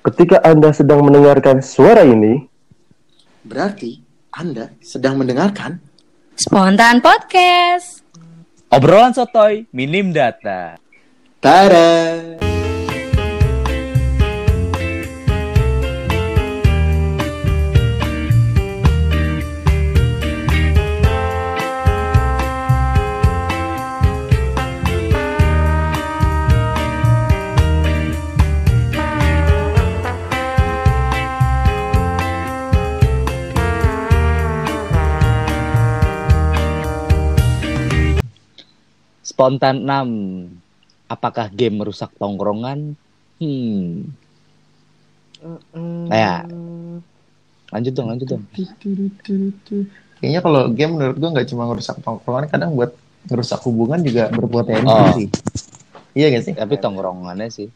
Ketika Anda sedang mendengarkan suara ini, Berarti Anda sedang mendengarkan Spontan Podcast. Obrolan sotoy, minim data. Tara. Spontan 6. Apakah game merusak tongkrongan? Hmm. Ya. Lanjut dong, lanjut dong. Kayaknya kalau game menurut gua nggak cuma ngerusak tongkrongan, kadang buat ngerusak hubungan juga berpotensi Oh. sih. Iya gak sih? Tapi tongkrongannya sih.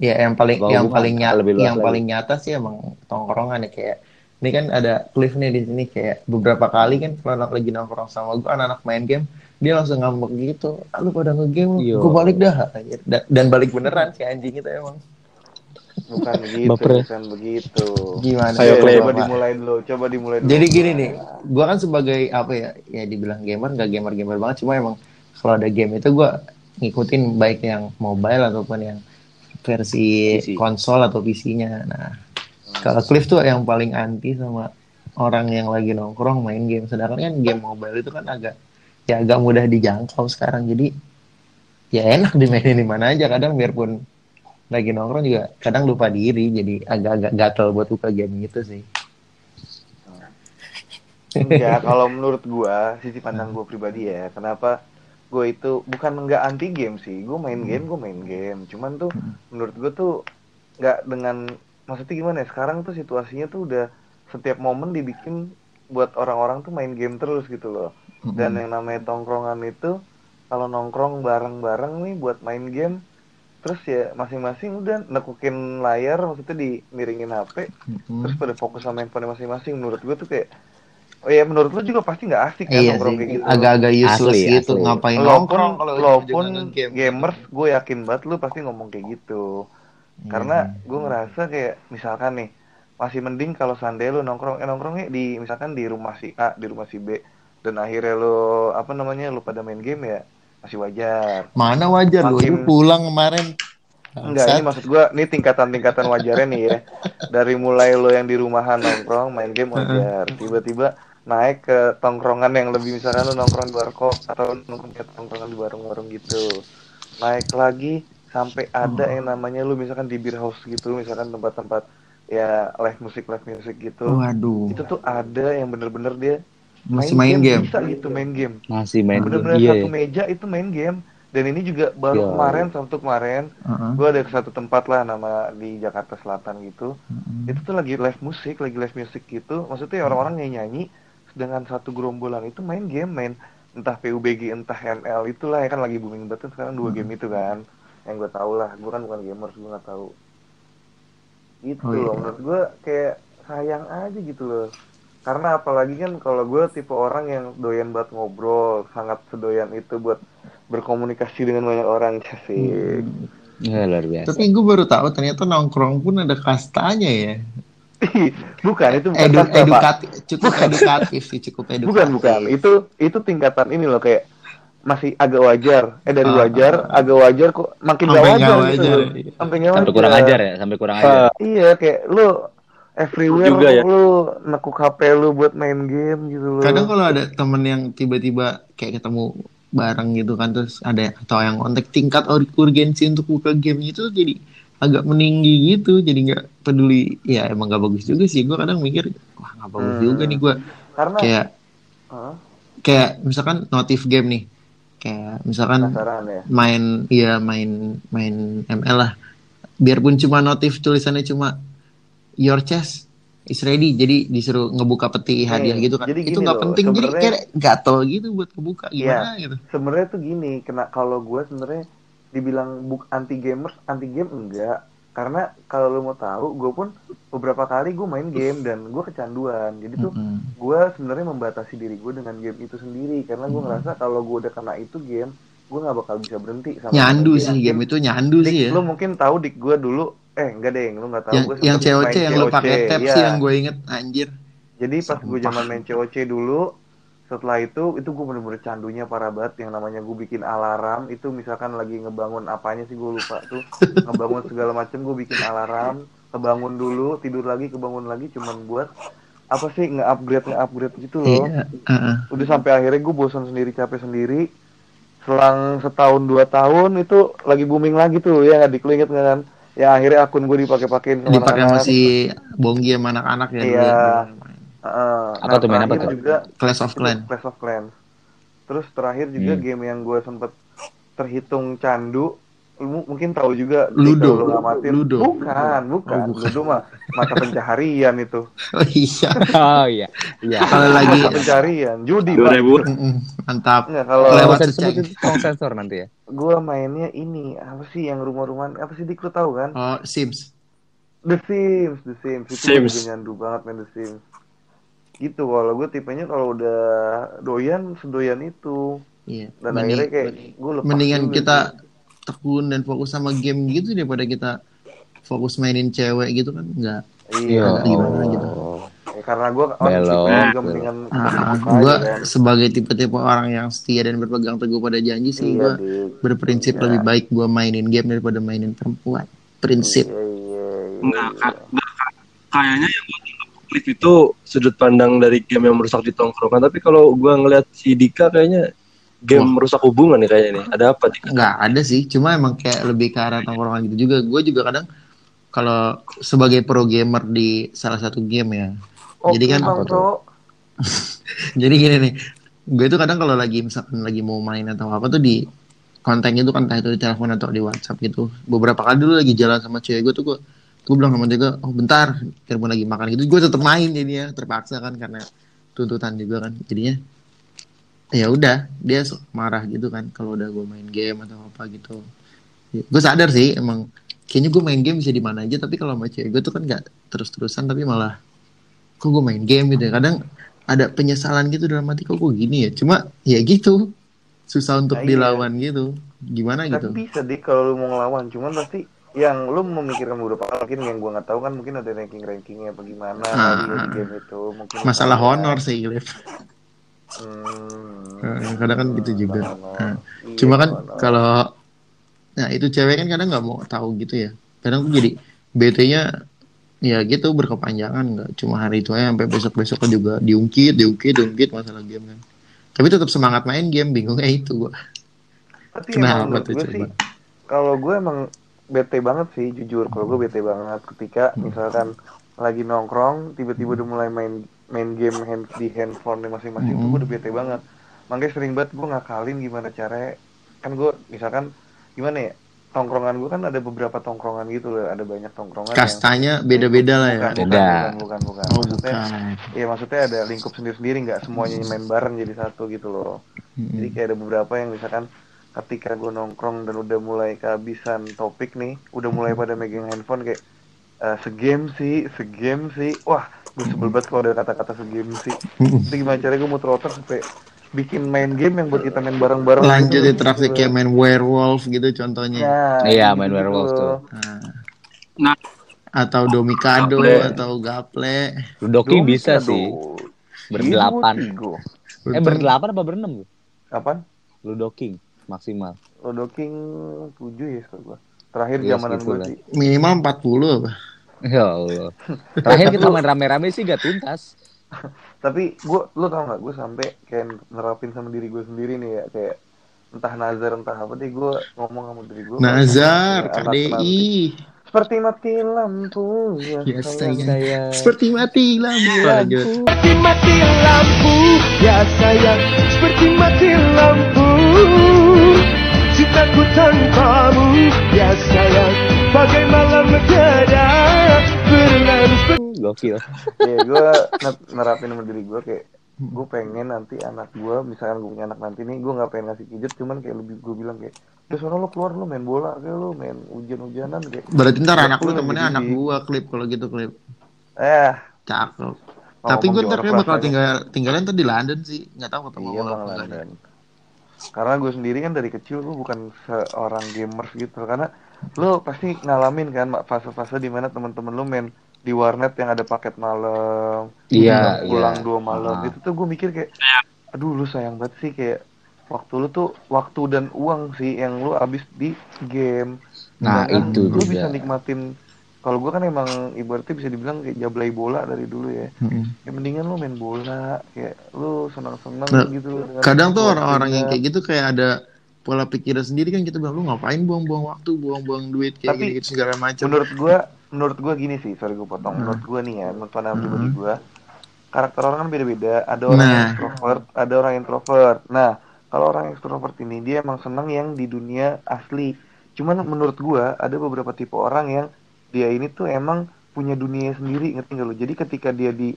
Ya yang paling Bawa yang paling nyata lebih luas yang lagi. paling nyata sih emang tongkrongan ya kayak ini kan ada Cliff nih di sini kayak beberapa kali kan kalau anak lagi nongkrong sama gua anak-anak main game dia langsung ngambek gitu ah, lu pada ngegame Yo. gue balik dah anjir. Dan balik beneran si anjing itu emang Bukan begitu, Baper ya. bukan begitu. gimana Ayo, Coba, coba dimulai dulu, coba dimulai dulu. Jadi gini nih, gua kan sebagai apa ya, ya dibilang gamer nggak gamer gamer banget, cuma emang kalau ada game itu gua ngikutin baik yang mobile ataupun yang versi PC. konsol atau PC-nya. Nah, kalau Cliff tuh yang paling anti sama orang yang lagi nongkrong main game, sedangkan kan game mobile itu kan agak ya agak mudah dijangkau sekarang, jadi ya enak dimainin di mana aja. Kadang biarpun lagi nongkrong juga kadang lupa diri, jadi agak-agak gatel buat buka game gitu sih. Enggak, kalau menurut gua, sisi pandang gua pribadi ya, kenapa gua itu bukan nggak anti game sih, gua main game, gua main game. Cuman tuh menurut gua tuh nggak dengan maksudnya gimana ya? Sekarang tuh situasinya tuh udah setiap momen dibikin buat orang-orang tuh main game terus gitu loh. Dan yang namanya tongkrongan itu kalau nongkrong bareng-bareng nih buat main game terus ya masing-masing udah nekukin layar maksudnya dimiringin HP Mm-mm. terus pada fokus sama handphone masing-masing menurut gue tuh kayak oh ya menurut lu juga pasti nggak asik kan Iya nongkrong sih, kayak gitu agak-agak useless Asli, gitu. asli. Ngapain nongkrong kalau walaupun ujung-ujungnya game. gamers gue yakin banget lu pasti ngomong kayak gitu karena gue ngerasa kayak misalkan nih masih mending kalau seandainya lu nongkrong eh nongkrongnya di misalkan di rumah si A di rumah si B dan akhirnya lu apa namanya lu pada main game ya masih wajar Mana wajar? Makin- Lu pulang kemarin. Enggak, ini maksud gua ini tingkatan-tingkatan wajarnya nih ya. Dari mulai lo yang di rumahan nongkrong main game wajar, tiba-tiba naik ke tongkrongan yang lebih misalkan lo nongkrong di warkop atau nongkrong ke tongkrongan di warung-warung gitu. Naik lagi sampai ada yang namanya lu misalkan di beer house gitu, misalkan tempat-tempat ya live musik live music gitu. Waduh. Itu tuh ada yang bener-bener dia Masih main game. bisa gitu main game Masih main game. bener-bener Iya. satu meja itu main game dan ini juga baru Iya. kemarin Sabtu kemarin Heeh. gue ada ke satu tempat lah nama di Jakarta Selatan gitu Heeh. itu tuh lagi live musik lagi live music gitu maksudnya orang-orang nyanyi nyanyi dengan satu gerombolan itu main game main entah PUBG entah ML itulah ya kan lagi booming banget kan sekarang dua game itu kan yang gue tahu lah gue kan bukan gamers gue nggak tahu gitu Oh, iya. loh menurut gue kayak sayang aja gitu loh karena apalagi kan kalau gue tipe orang yang doyan banget ngobrol sangat sedoyan itu buat berkomunikasi dengan banyak orang sih Ya, luar biasa. Tapi gue baru tahu ternyata nongkrong pun ada kastanya ya. bukan itu bukan Edu, kasta, Pak. edukatif, cukup edukatif sih, cukup edukatif. bukan bukan itu itu tingkatan ini loh kayak masih agak wajar eh dari Ah, wajar agak wajar kok makin gak Sampai wajar, gitu wajar, iya. sampai Sampai wajar. kurang ajar ya, sampai kurang ajar. Ah, iya kayak lu everywhere Juga ya. lu nekuk HP lu buat main game gitu loh Kadang kalau ada temen yang tiba-tiba kayak ketemu bareng gitu kan terus ada atau yang kontak tingkat ur- urgensi untuk buka game itu jadi agak meninggi gitu jadi nggak peduli ya emang nggak bagus juga sih gue kadang mikir wah nggak bagus Hmm. juga nih gue karena kayak ah, kayak misalkan notif game nih kayak misalkan penasaran ya. main iya main main ML lah. Biarpun cuma notif tulisannya cuma your chest is ready. Jadi disuruh ngebuka peti hadiah Hmm, gitu kan. jadi itu nggak penting. Jadi kayak gatel gitu buat kebuka. Iya. gimana gitu? sebenarnya tuh gini kena kalau gue sebenarnya dibilang buk anti gamers anti game enggak karena kalau lu mau tahu gue pun beberapa kali gue main game dan gue kecanduan. Jadi tuh Mm-mm. gue sebenarnya membatasi diri gue dengan game itu sendiri. Karena gue ngerasa kalau gue udah kena itu game gue nggak bakal bisa berhenti sama nyandu main sih game itu nyandu Dik, sih ya. lu mungkin tahu dik gue dulu eh enggak deh lu nggak tahu yang gue yang COC yang lu pakai tab Iya. sih yang gue inget anjir. Jadi pas gue zaman main COC dulu, setelah itu itu gue bener-bener candunya parah banget. Yang namanya gue bikin alarm itu misalkan lagi ngebangun apanya sih gue lupa tuh. Ngebangun segala macem gue bikin alarm kebangun dulu tidur lagi kebangun lagi. Cuman buat apa sih nge-upgrade nge-upgrade gitu loh. Iya heeh. udah sampai akhirnya gue bosan sendiri capek sendiri. Selang setahun dua tahun itu lagi booming lagi tuh. Ya nggak diklu inget nggak kan? Ya akhirnya akun gue dipakai-pakein dipakai masih bonggi sama anak-anak ya dulu Iya. ya. Heeh. Apa tuh, main apa terakhir tuh? juga Clash of Clans Clash of Clans. Terus terakhir juga Hmm. game yang gue sempet terhitung candu, lu mungkin tahu juga. Ludo. kalau lu ngamatin. Ludo. Bukan, bukan. Oh, bukan. Ludo mah mata pencaharian itu. oh iya Oh iya. Iya. kalau lagi Mata pencaharian, judi. Pak. 2000 Mm-mm, mantap Nggak, kalau Lewat itu tong sensor nanti ya. gue mainnya ini apa sih yang rumah-rumahan apa sih dik lu tahu kan? oh Sims The Sims, The Sims itu Sims. banget main The Sims. Gitu kalau gue tipenya kalau udah doyan sedoyan itu iya dan Mending- akhirnya kayak gue lepas mendingan dulu kita tekun dan fokus sama game gitu daripada kita fokus mainin cewek gitu kan enggak iya Agak gimana gitu. Ya, karena gue Belok, juga mendingan Ah, buka gue kan. sebagai tipe-tipe orang yang setia dan berpegang teguh pada janji sih Iya, gue berprinsip Iya. lebih baik gue mainin game daripada mainin perempuan prinsip Iya, iya, iya, Enggak, iya. Kak. kayaknya yang Cliff itu sudut pandang dari game yang merusak di tongkrongan. Tapi kalau gua ngeliat si Dika kayaknya game Wah. merusak hubungan nih kayaknya nih. Ada apa Dika? nggak ada sih cuma emang kayak lebih ke arah tongkrongan gitu juga gue juga kadang kalau sebagai pro gamer di salah satu game ya Oke, Jadi kan apa tuh? Jadi gini nih gue tuh kadang kalau lagi misalkan lagi mau main atau apa tuh di kontennya tuh kan entah itu di telepon atau di WhatsApp gitu beberapa kali dulu lagi jalan sama cewek gue tuh gue gue bilang sama dia oh bentar kira lagi makan. Gitu gue tetap main jadinya terpaksa kan karena tuntutan juga kan. Jadinya ya udah dia marah gitu kan kalau udah gue main game atau apa gitu. Gue sadar sih emang kayaknya gue main game bisa di mana aja tapi kalau sama cewek gue tuh kan nggak terus-terusan tapi malah kok gue main game gitu ya. Kadang ada penyesalan gitu dalam hati kok gue gini ya? Cuma ya gitu susah untuk Nah, iya. dilawan gitu. Gimana Tapi gitu? bisa dik kalau lu mau ngelawan, cuman pasti yang lu memikirkan beberapa hal mungkin yang gua nggak tahu kan mungkin ada ranking rankingnya apa gimana Ah. di game itu mungkin masalah honor sih Liv. Hmm. Kadang kan gitu juga. Nah, Iya, cuma kan honor. kalau nah itu cewek kan kadang nggak mau tahu gitu ya kadang tuh jadi BT-nya ya gitu berkepanjangan nggak cuma hari itu aja sampai besok besoknya juga diungkit diungkit diungkit masalah game kan tapi tetap semangat main game bingungnya itu gua Tapi Kenapa tuh gue coba? kalau gue emang bete banget sih, jujur. Kalau gue bete banget ketika Hmm. misalkan lagi nongkrong, tiba-tiba udah mulai main main game hand, di handphone masing-masing, tuh Hmm. gue udah bete banget. Makanya sering banget gue ngakalin gimana caranya. Kan gue misalkan gimana ya, tongkrongan gue kan ada beberapa tongkrongan gitu loh, ada banyak tongkrongan yang kastanya beda-beda lah ya bukan, bukan, Beda. bukan, bukan, bukan. oh Maksudnya, bukan Iya maksudnya ada lingkup sendiri-sendiri, nggak semuanya main bareng jadi satu gitu loh. Jadi Mm-mm. kayak ada beberapa yang misalkan ketika gue nongkrong dan udah mulai kehabisan topik nih, udah mulai pada megang handphone kayak eh, segame sih, segame sih. Wah, gue sebel banget kalau ada kata-kata segame sih. Jadi gimana caranya gue muter otak sampai bikin main game yang buat kita main bareng-bareng. lanjut gitu. interaksi kayak main werewolf gitu contohnya Nah, Iya, gitu-gitu main werewolf tuh. Nah. Nah. atau domikado Gaple. atau gaple Ludoking Dong, bisa sih. Berdelapan. Tigo, tigo. Eh berdelapan apa berenam? Apaan? Ludoking maksimal. Lodoking 7 ya sekarang gua. Terakhir Iya, zamanan segitu gue lah. sih. minimal 40 apa Ya Allah. Terakhir kita main rame-rame sih gak tuntas. tapi gue lo tau gak gue sampai kayak nerapin sama diri gue sendiri nih ya kayak entah nazar entah apa deh gue ngomong sama diri gue Nazar Anak KDI seperti mati lampu ya, Ya, sayang. sayang. Saya seperti mati lampu Seperti mati lampu Ya sayang Seperti mati lampu Cintaku tanpamu Ya sayang Bagai malam tiada Berlalu gokil. ya gue nerapin sama diri gue kayak gue pengen nanti anak gue misalkan gue punya anak nanti nih gue nggak pengen ngasih gadget cuman kayak lebih gue bilang kayak udah soalnya lo keluar lo main bola kayak lo main hujan-hujanan kayak. Berarti ntar anak lu Lu temennya anak gua klip kalau gitu klip. Eh. Cakep. Oh, tapi gue ntar kayak bakal tinggal tinggalin ntar di London sih. Nggak tahu ketemu Iya. London. Karena gue sendiri kan dari kecil gue bukan seorang gamers gitu. Karena Lu pasti ngalamin kan fase-fase di mana teman-teman lu main di warnet yang ada paket malam, Iya, pulang iya. dua malam. Ah. Itu tuh gue mikir kayak, aduh lu sayang banget sih kayak waktu lu tuh waktu dan uang sih yang lu habis di game. Nah, Sedangkan itu lu juga. bisa nikmatin. Kalau gue kan emang ibaratnya bisa dibilang kayak jablay bola dari dulu ya. Mm-mm. Ya mendingan lu main bola, kayak lu senang-senang Nah, gitu. Kadang tuh orang-orang yang kayak gitu kayak ada pola pikiran sendiri kan kita bilang lu ngapain buang-buang waktu, buang-buang duit kayak Tapi, gitu segala macam. menurut gua menurut gua gini sih sorry gua potong Hmm. menurut gua nih ya menurut pandangan Hmm. pribadi gua karakter orang kan beda-beda ada orang Nah. extrovert ada orang introvert nah kalau orang extrovert ini dia emang senang yang di dunia asli cuman menurut gua ada beberapa tipe orang yang dia ini tuh emang punya dunia sendiri ngerti gak lo jadi ketika dia di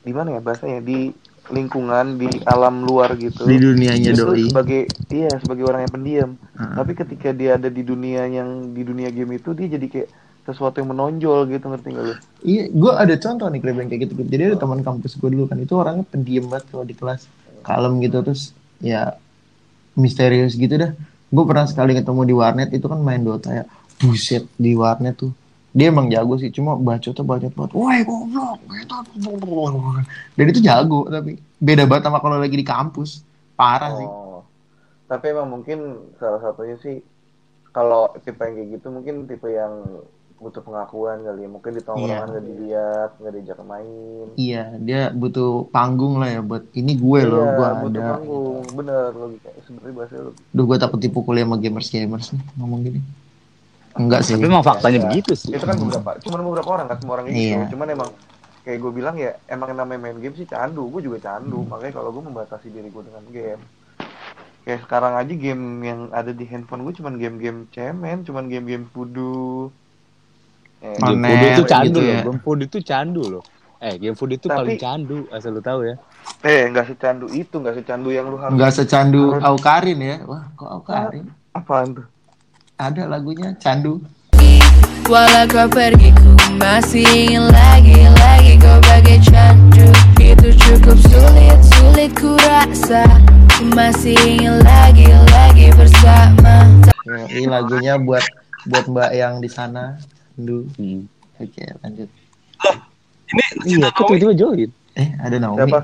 di mana ya bahasanya di lingkungan di alam luar gitu Di dunianya doi. sebagai iya sebagai orang yang pendiam Heeh. tapi ketika dia ada di dunia yang di dunia game itu dia jadi kayak sesuatu yang menonjol gitu ngerti gak lu? Iya, gue ada contoh nih kayak gitu. Jadi ada teman kampus gue dulu kan itu orangnya pendiam banget kalau di kelas, kalem gitu terus ya misterius gitu dah. Gue pernah sekali ketemu di warnet itu kan main Dota ya, buset di warnet tuh. Dia emang jago sih, cuma bacotnya bacot banget. Woi goblok, dan itu jago tapi beda banget sama kalau lagi di kampus. Parah sih. Oh. Tapi emang mungkin salah satunya sih kalau tipe yang kayak gitu mungkin tipe yang butuh pengakuan kali ya. Mungkin di tongkrongan Iya. gak dilihat, gak diajak main. Iya, dia butuh panggung lah ya buat ini gue loh, Iya, gue butuh ada. panggung. Bener logika. Sebenarnya bahasa lu. Duh, gue takut dipukul sama gamers-gamers nih ngomong gini. Enggak sih. Tapi emang faktanya Iya. begitu sih. Itu kan beberapa, cuman beberapa orang kan semua orang gitu. Iya. Cuman emang kayak gue bilang ya emang yang namanya main game sih candu. Gue juga candu. Makanya kalau gue membatasi diri gue dengan game. Kayak sekarang aja game yang ada di handphone gue cuman game-game cemen, cuman game-game voodoo. Eh, Game food itu candu gitu loh. ya. Game food itu candu loh. Eh, game food itu Tapi- paling candu, asal lu tahu ya. eh nggak secandu itu, nggak secandu yang lu harus. Enggak secandu Harus- Aukarin ya. Wah, kok Aukarin? Apaan tuh? Ada lagunya Candu. Walau kau pergi ku masih ingin lagi-lagi kau bagai candu Itu cukup sulit, sulit ku rasa Ku masih ingin lagi-lagi bersama Ya, ini lagunya buat buat Mbak yang di sana. Candu. Hmm. Oke, lanjut. Ini Iya, kok tiba-tiba join? Eh, ada Naomi. Siapa?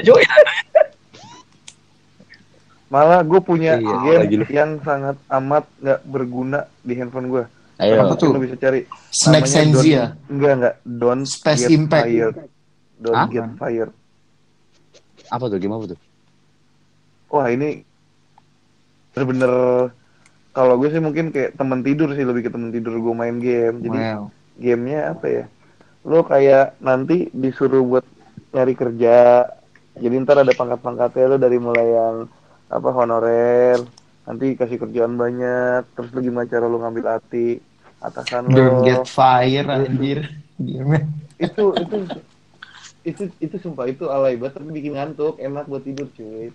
join ada. Malah gue punya Iya, game lagi yang sangat amat nggak berguna di handphone gue. Ayo. Apa tuh? Lu bisa cari. Snack Sensi Don't- ya? Enggak enggak. Don't Space get Impact. fired. Don't Hah? get fired. Apa tuh? Game apa tuh? Wah ini bener-bener kalau gue sih mungkin kayak temen tidur sih lebih ke temen tidur gue main game. Jadi Wow. gamenya apa ya? Lo kayak nanti disuruh buat nyari kerja. Jadi ntar ada pangkat-pangkatnya lo dari mulai yang apa honorer, nanti kasih kerjaan banyak, terus lo gimana cara lo ngambil hati atasan Don't lo. get fire anjir. Game itu itu itu itu sumpah itu alay banget tapi bikin ngantuk enak buat tidur cuy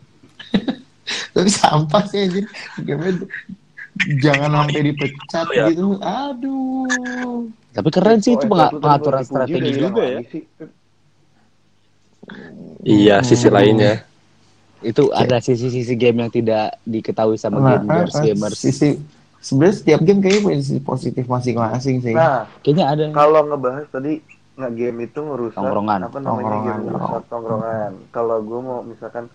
Tapi sampah sih anjir. Game jangan sampai dipecat Ya. gitu. Aduh. Tapi keren sih itu Oh, itu tuh pengaturan strategi juga ya. lagi sih. Iya, sisi lainnya. Itu ada sisi-sisi game yang tidak diketahui sama Nah, gamers, ah, gamers. Sisi sebenarnya setiap game kayaknya punya sisi positif masing-masing sih. nah Kayaknya ada. kalau ngebahas tadi nggak game itu ngerusak Tongkrongan. apa namanya Tongkrongan. game merusak tongkrongan kalau gue mau misalkan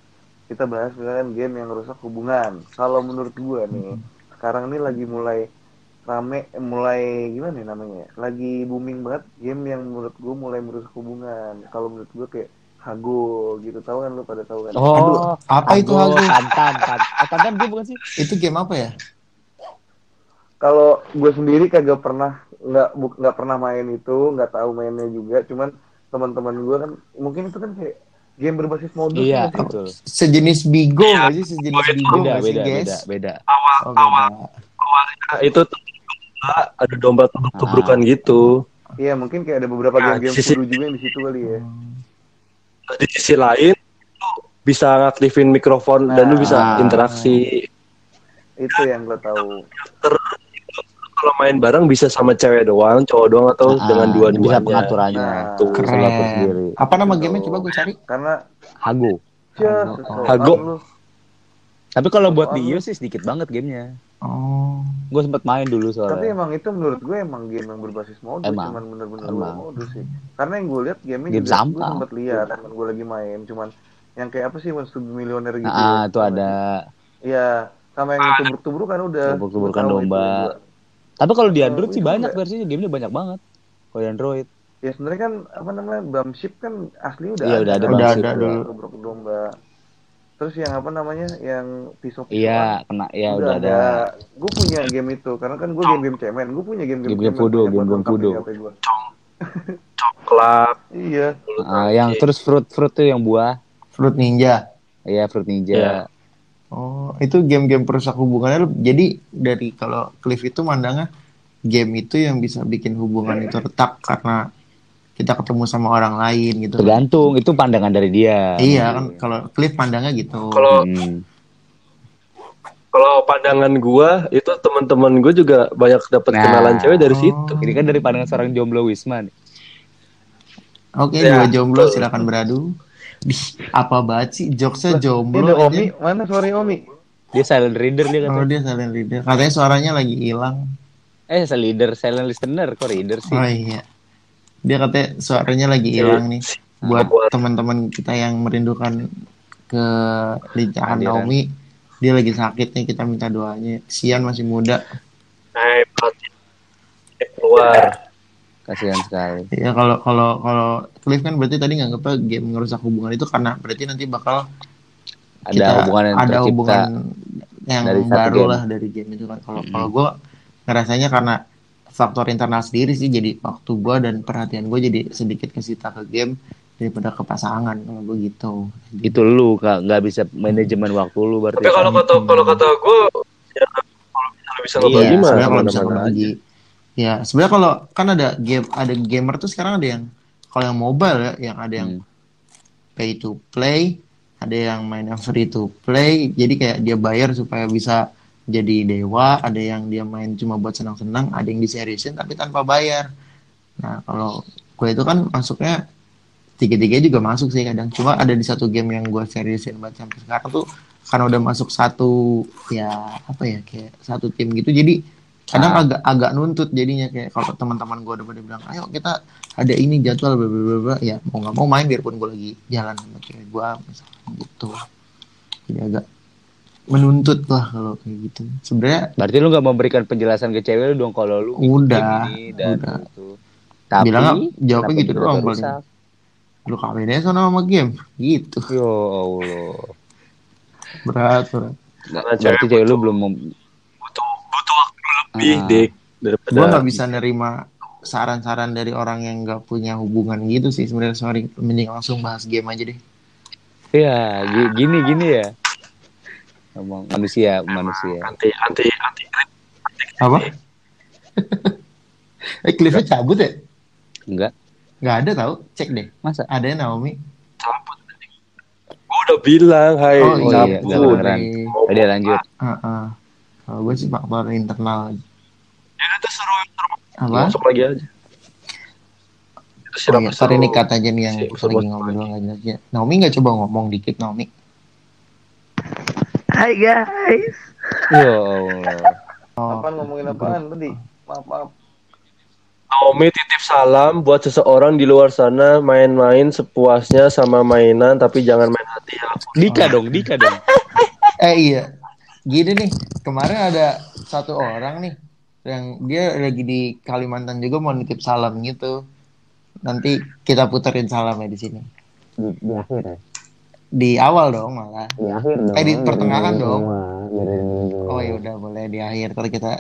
kita bahas misalkan game yang merusak hubungan kalau menurut gue nih sekarang ini lagi mulai rame eh, mulai gimana ya namanya lagi booming banget game yang menurut gue mulai merusak hubungan kalau menurut gue kayak Hago gitu tahu kan lu pada tahu kan Oh, Apa itu Hago, Hago? Tantan, Tantan. Oh, Tantan game bukan sih? Itu game apa ya? kalau gue sendiri kagak pernah nggak nggak pernah main itu nggak tahu mainnya juga cuman teman-teman gue kan mungkin itu kan kayak game berbasis modus Iya, sih? betul. Sejenis Bigo nggak sih? Sejenis Bigo Beda, sih, beda, guys? beda, beda. Oh, beda. Nah, itu domba, ada domba tubruk-tubrukan gitu. Iya mungkin kayak ada beberapa Nah, game-game sisi- kudu juga yang di situ kali ya. Di sisi lain, lu bisa ngaktifin mikrofon dan lu bisa Nah. interaksi. Itu yang gue tahu. Kalau main bareng bisa sama cewek doang, cowok doang atau Ah, dengan Bisa dua-duanya. pengaturannya. Nah, Tuh, bisa Keren. sendiri. Apa nama gamenya? Coba gue cari. Karena Hago. ya Hago. Hago. lu. Tapi kalau buat di iOS sih sedikit banget gamenya. Oh. Gue sempet main dulu Tapi soalnya. emang itu menurut gue emang game yang berbasis modus, Emang. cuman bener-bener modus sih. Karena yang gue lihat gamenya Game juga gue sampah. sempet lihat, temen gue lagi main, cuman yang kayak apa sih Wants to be Millionaire gitu. Ah, ya. itu ada. Iya, sama yang tubruk-tubruk kan udah. Tubruk-tubrukan domba. Tapi kalau di Eh, Android sih itu banyak enggak. versinya, gamenya banyak banget. Kalau di Android. Ya sebenarnya kan apa namanya Bumship kan asli udah Iya, udah ada kan? Udah ada dulu. dulu. tubruk domba. Terus yang apa namanya yang pisau Iya, kena ya udah ada. Gue punya game itu karena kan gue game-game cemen. Gue punya voodoo, banyak game-game banget voodoo. HP gua. Coklat. Iya. Ah, yang terus fruit fruit tuh yang buah. Fruit Ninja. Iya, fruit ninja. Iya. Oh, itu game-game perusak hubungannya. Jadi dari kalau Cliff itu mandangnya game itu yang bisa bikin hubungan itu retak karena kita ketemu sama orang lain gitu. Tergantung, itu pandangan dari dia. Iya kan kalau Cliff pandangnya gitu. Kalau Hmm. kalau pandangan gua itu teman-teman gua juga banyak dapat Nah. kenalan cewek dari Oh. situ. Ini kan dari pandangan seorang jomblo Wisma nih. Oke, Ya, dua jomblo silakan beradu. Dih, apa banget sih jokesnya Ini jomblo aja. Omi, mana suara Omi? Dia silent reader dia Oh katanya. dia silent reader. Katanya suaranya lagi hilang. Eh, silent leader, silent listener, kok reader sih? Oh iya. Dia katanya suaranya lagi hilang nih. Buat teman-teman kita yang merindukan ke lincahan. Naomi, dia lagi sakit nih. Kita minta doanya. Sian masih muda. Hai, keluar. Kasihan sekali. Ya kalau kalau kalau Cliff kan berarti tadi nganggapnya game ngerusak hubungan itu karena berarti nanti bakal Ada kita hubungan yang ada hubungan yang dari baru game. lah dari game itu kan. Kalau kalau gue ngerasanya karena faktor internal sendiri sih jadi waktu gue dan perhatian gue jadi sedikit kesita ke game daripada ke pasangan gue gitu. Itu lu Kak, nggak bisa manajemen waktu lu berarti. Tapi kalau kata kalau kata gua ya kalau bisa Iya, ngebagi mah sebenarnya kalau bisa ke mana-mana berbagi ya sebenarnya kalau kan ada game ada gamer tuh sekarang ada yang kalau yang mobile ya yang ada yang Hmm. pay to play ada yang mainnya free to play jadi kayak dia bayar supaya bisa jadi dewa ada yang dia main cuma buat senang-senang ada yang diseriusin tapi tanpa bayar. Nah kalau gue itu kan masuknya tiga-tiga juga masuk sih kadang. Cuma ada di satu game yang gue seriusin buat sampai sekarang tuh karena udah masuk satu ya apa ya kayak satu tim gitu. Jadi kadang Ah. agak agak nuntut jadinya. Kayak kalau teman-teman gue udah pada bilang ayo kita ada ini jadwal bla bla bla bla. Ya mau nggak mau main biarpun gue lagi jalan sama cewek gue misalnya gitu. Jadi agak menuntut lah kalau kayak gitu sebenarnya Berarti lu nggak memberikan penjelasan ke cewek lu dong kalau lu Udah, ini dan udah. itu. Tapi Bilangnya jawabnya gitu doang paling. lu kawin aja sana sama game gitu Ya Allah. berat berat Karena Berarti cewek cewek lu belum mem- butuh butuh waktu lebih Ah. dik daripada gue nggak bisa nerima saran-saran dari orang yang nggak punya hubungan gitu sih sebenarnya sorry mending langsung bahas game aja deh Ya, gi- gini gini ya. Ngomong manusia, manusia. anti anti anti apa eh Cliffnya cabut ya Enggak, nggak ada tau cek deh masa? ada ya, Naomi cabut. Gua udah bilang, hai Oh, iya, cabut. kedengeran. Udah lanjut. Heeh. kalau gue sih faktor internal Ya suruh suruh apa masuk lagi aja. Itu Oh iya, ini kata aja nih yang lagi ngobrol jelas ya. Naomi nggak coba ngomong dikit Naomi. Hai guys. Ya Allah. Oh, Apaan ngomongin apaan tadi? Maaf maaf. Naomi titip salam buat seseorang di luar sana main-main sepuasnya sama mainan tapi jangan main hati ya. Dika dong, Dika dong. eh iya, gini nih kemarin ada satu orang nih yang dia lagi di Kalimantan juga mau nitip salam gitu. Nanti kita puterin salamnya di sini. di, di akhir ya Di awal dong malah. di akhir dong Eh, di pertengahan dong. Oh ya udah boleh di akhir. Ntar kita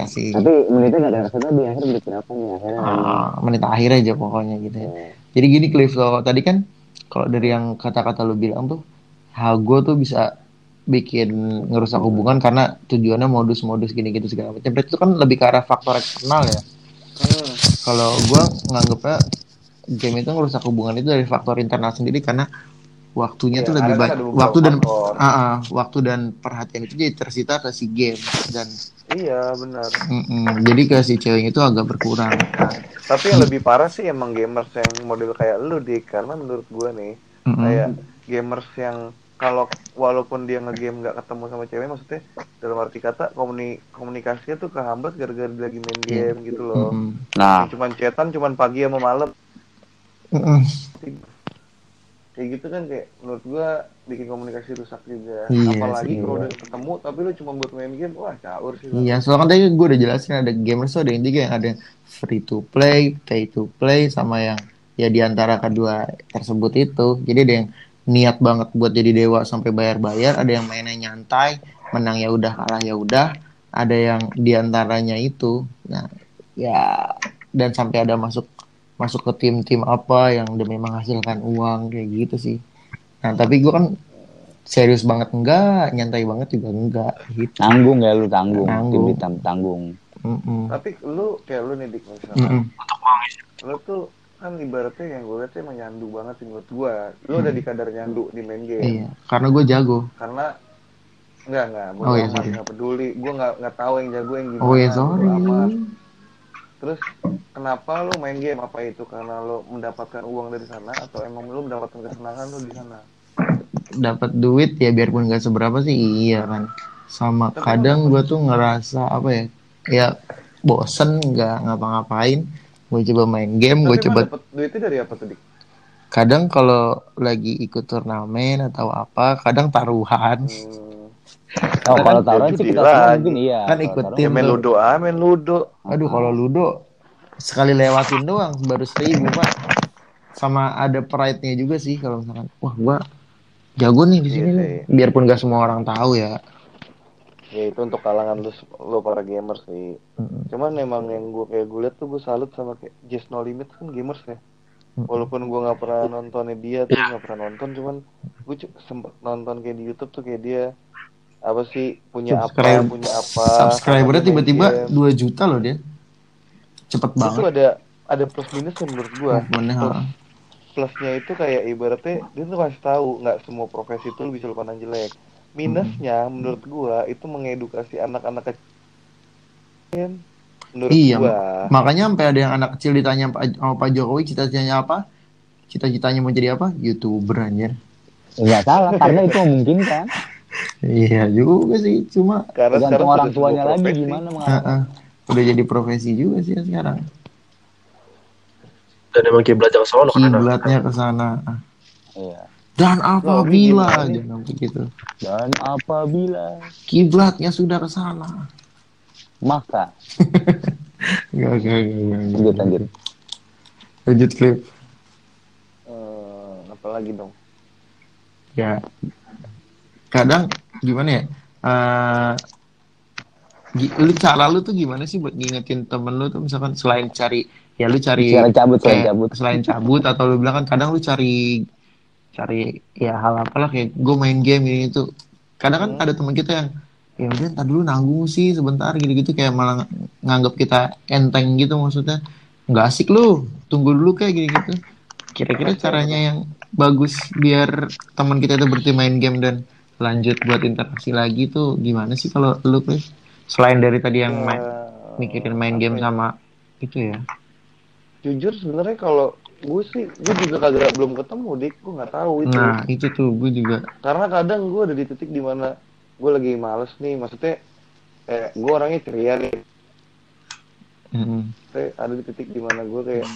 kasih tapi menitnya nggak ada maksudnya di akhir menit berapa nih akhirnya ah, menit akhir aja pokoknya gitu ya. Ya. Jadi gini Cliff lo tadi kan kalau dari yang kata-kata lu bilang tuh Hago tuh bisa bikin ngerusak hubungan karena tujuannya modus-modus gini-gitu segala macam. Berarti itu kan lebih ke arah faktor eksternal ya. Hmm. Kalau gua nganggapnya game itu ngerusak hubungan itu dari faktor internal sendiri karena waktunya Iya, tuh lebih banyak waktu dan faktor. Ah, ah, waktu dan perhatian itu jadi tersita ke si game dan Iya benar. mm-mm, jadi ke si cewek itu agak berkurang. Tapi yang lebih parah sih emang gamers yang model kayak lu dik karena menurut gua nih Mm-mm. kayak gamers yang kalau walaupun dia ngegame nggak ketemu sama cewek maksudnya dalam arti kata komuni komunikasinya tuh kehambat gara-gara dia lagi main Iya. game gitu loh Mm-mm. Nah, cuman chatan cuman pagi sama malam Mm-mm. Kayak gitu kan kayak menurut gua bikin komunikasi rusak juga Iya apalagi kalau udah ketemu tapi lu cuma buat main game wah caur sih Iya, soalnya kan tadi gue udah jelasin ada gamers tuh ada yang tiga yang ada yang free to play, pay to play, sama yang ya di antara kedua tersebut itu. Jadi ada yang niat banget buat jadi dewa sampai bayar-bayar, ada yang mainnya nyantai, menang ya udah, kalah ya udah, ada yang di antaranya itu. Nah, ya dan sampai ada masuk masuk ke tim-tim apa yang demi menghasilkan uang kayak gitu sih. Nah, tapi gue kan serius banget enggak, nyantai banget juga enggak gitu. tanggung ya lu tanggung. Tanggung. Tim hitam tanggung. Mm-mm. tapi lu kayak lu nih dik misalnya Mm-mm. lu tuh kan ibaratnya yang gue lihat tuh emang nyandu banget sih menurut gua lu udah di kadar nyandu di main game Iya, karena gue jago. karena enggak enggak Oh, bodo iya, sorry. peduli gua nggak nggak tahu yang jago yang gimana Oh ya bodo sorry. Terus kenapa lu main game apa itu karena lu mendapatkan uang dari sana atau emang lu mendapatkan kesenangan lu di sana Dapat duit ya biarpun gak seberapa sih iya kan. Sama Tapi kadang gue tuh ngerasa apa ya, ya bosen nggak ngapa-ngapain. Gue coba main game, gue coba. dapet duitnya dari apa tuh dik Kadang kalau lagi ikut turnamen atau apa, kadang taruhan. hmm. Oh, Kan kalau taruhan sih kita semua mungkin iya. kan Kalau ikut ya tim main ludo ah main ludo Aduh kalau ludo sekali lewatin doang baru seribu pak. Sama ada pride-nya juga sih kalau misalkan, wah gua jago nih di Iya sini nih. sih. Biarpun gak semua orang tahu ya. ya itu untuk kalangan lu lu para gamers sih Mm-mm. cuman emang yang gue kayak gue liat tuh gue salut sama kayak Just No Limit kan gamers ya walaupun gue nggak pernah nontonnya dia tuh nggak pernah nonton cuman gue sempet nonton kayak di YouTube tuh kayak dia apa sih punya apa Subscribe- punya apa Subscribernya tiba-tiba. 2 juta loh dia. Cepet itu banget. ada ada plus minusnya menurut Movementnya, plus, plusnya itu kayak ibaratnya dia tuh kasih tahu nggak semua profesi itu bisa lu pandang jelek minusnya menurut gua itu mengedukasi anak-anak kecil menurut Iya, gua makanya sampai ada yang anak kecil ditanya Pak- sama Pak Jokowi cita-citanya apa? Cita-citanya mau jadi apa? YouTuber anjir. Enggak salah karena itu memungkinkan. Iya juga sih, cuma karena sekarang Tergantung orang tuanya lagi profesi. gimana mengarahkan. Heeh. udah jadi profesi juga sih ya sekarang. Dan emang kiblat yang sono kan anak. Kiblatnya ke sana. Iya. Dan apabila jangan begitu. Dan apabila Kiblatnya sudah ke sana. maka Enggak, enggak, enggak, enggak, enggak. lanjut lanjut. Lanjut klip. Eh, apalagi dong ya kadang gimana ya Eh gi- lu cara lu tuh gimana sih buat ngingetin temen lu tuh? Misalkan selain cari ya lu cari Selain cabut, selain kayak- cabut. selain cabut atau lu bilang kan kadang lu cari cari ya hal apalah kayak gue main game gini itu kadang kan ada teman kita yang ya udah ntar dulu nanggung sih sebentar gitu-gitu kayak malah ng- nganggap kita enteng gitu maksudnya. Nggak asik lu tunggu dulu kayak gini gitu kira-kira caranya yang bagus biar teman kita itu berhenti main game dan lanjut buat interaksi lagi tuh gimana sih kalau lu Chris? Selain dari tadi yang main, Eh, mikirin main apa game ya? sama itu ya? Jujur sebenarnya kalau gue sih gue juga kagak belum ketemu dik. Gue nggak tahu itu. Nah itu tuh gue juga. Karena kadang gue ada di titik di mana gue lagi males nih. Maksudnya kayak gue orangnya ceria nih. Mm, Kayak ada di titik di mana gue kayak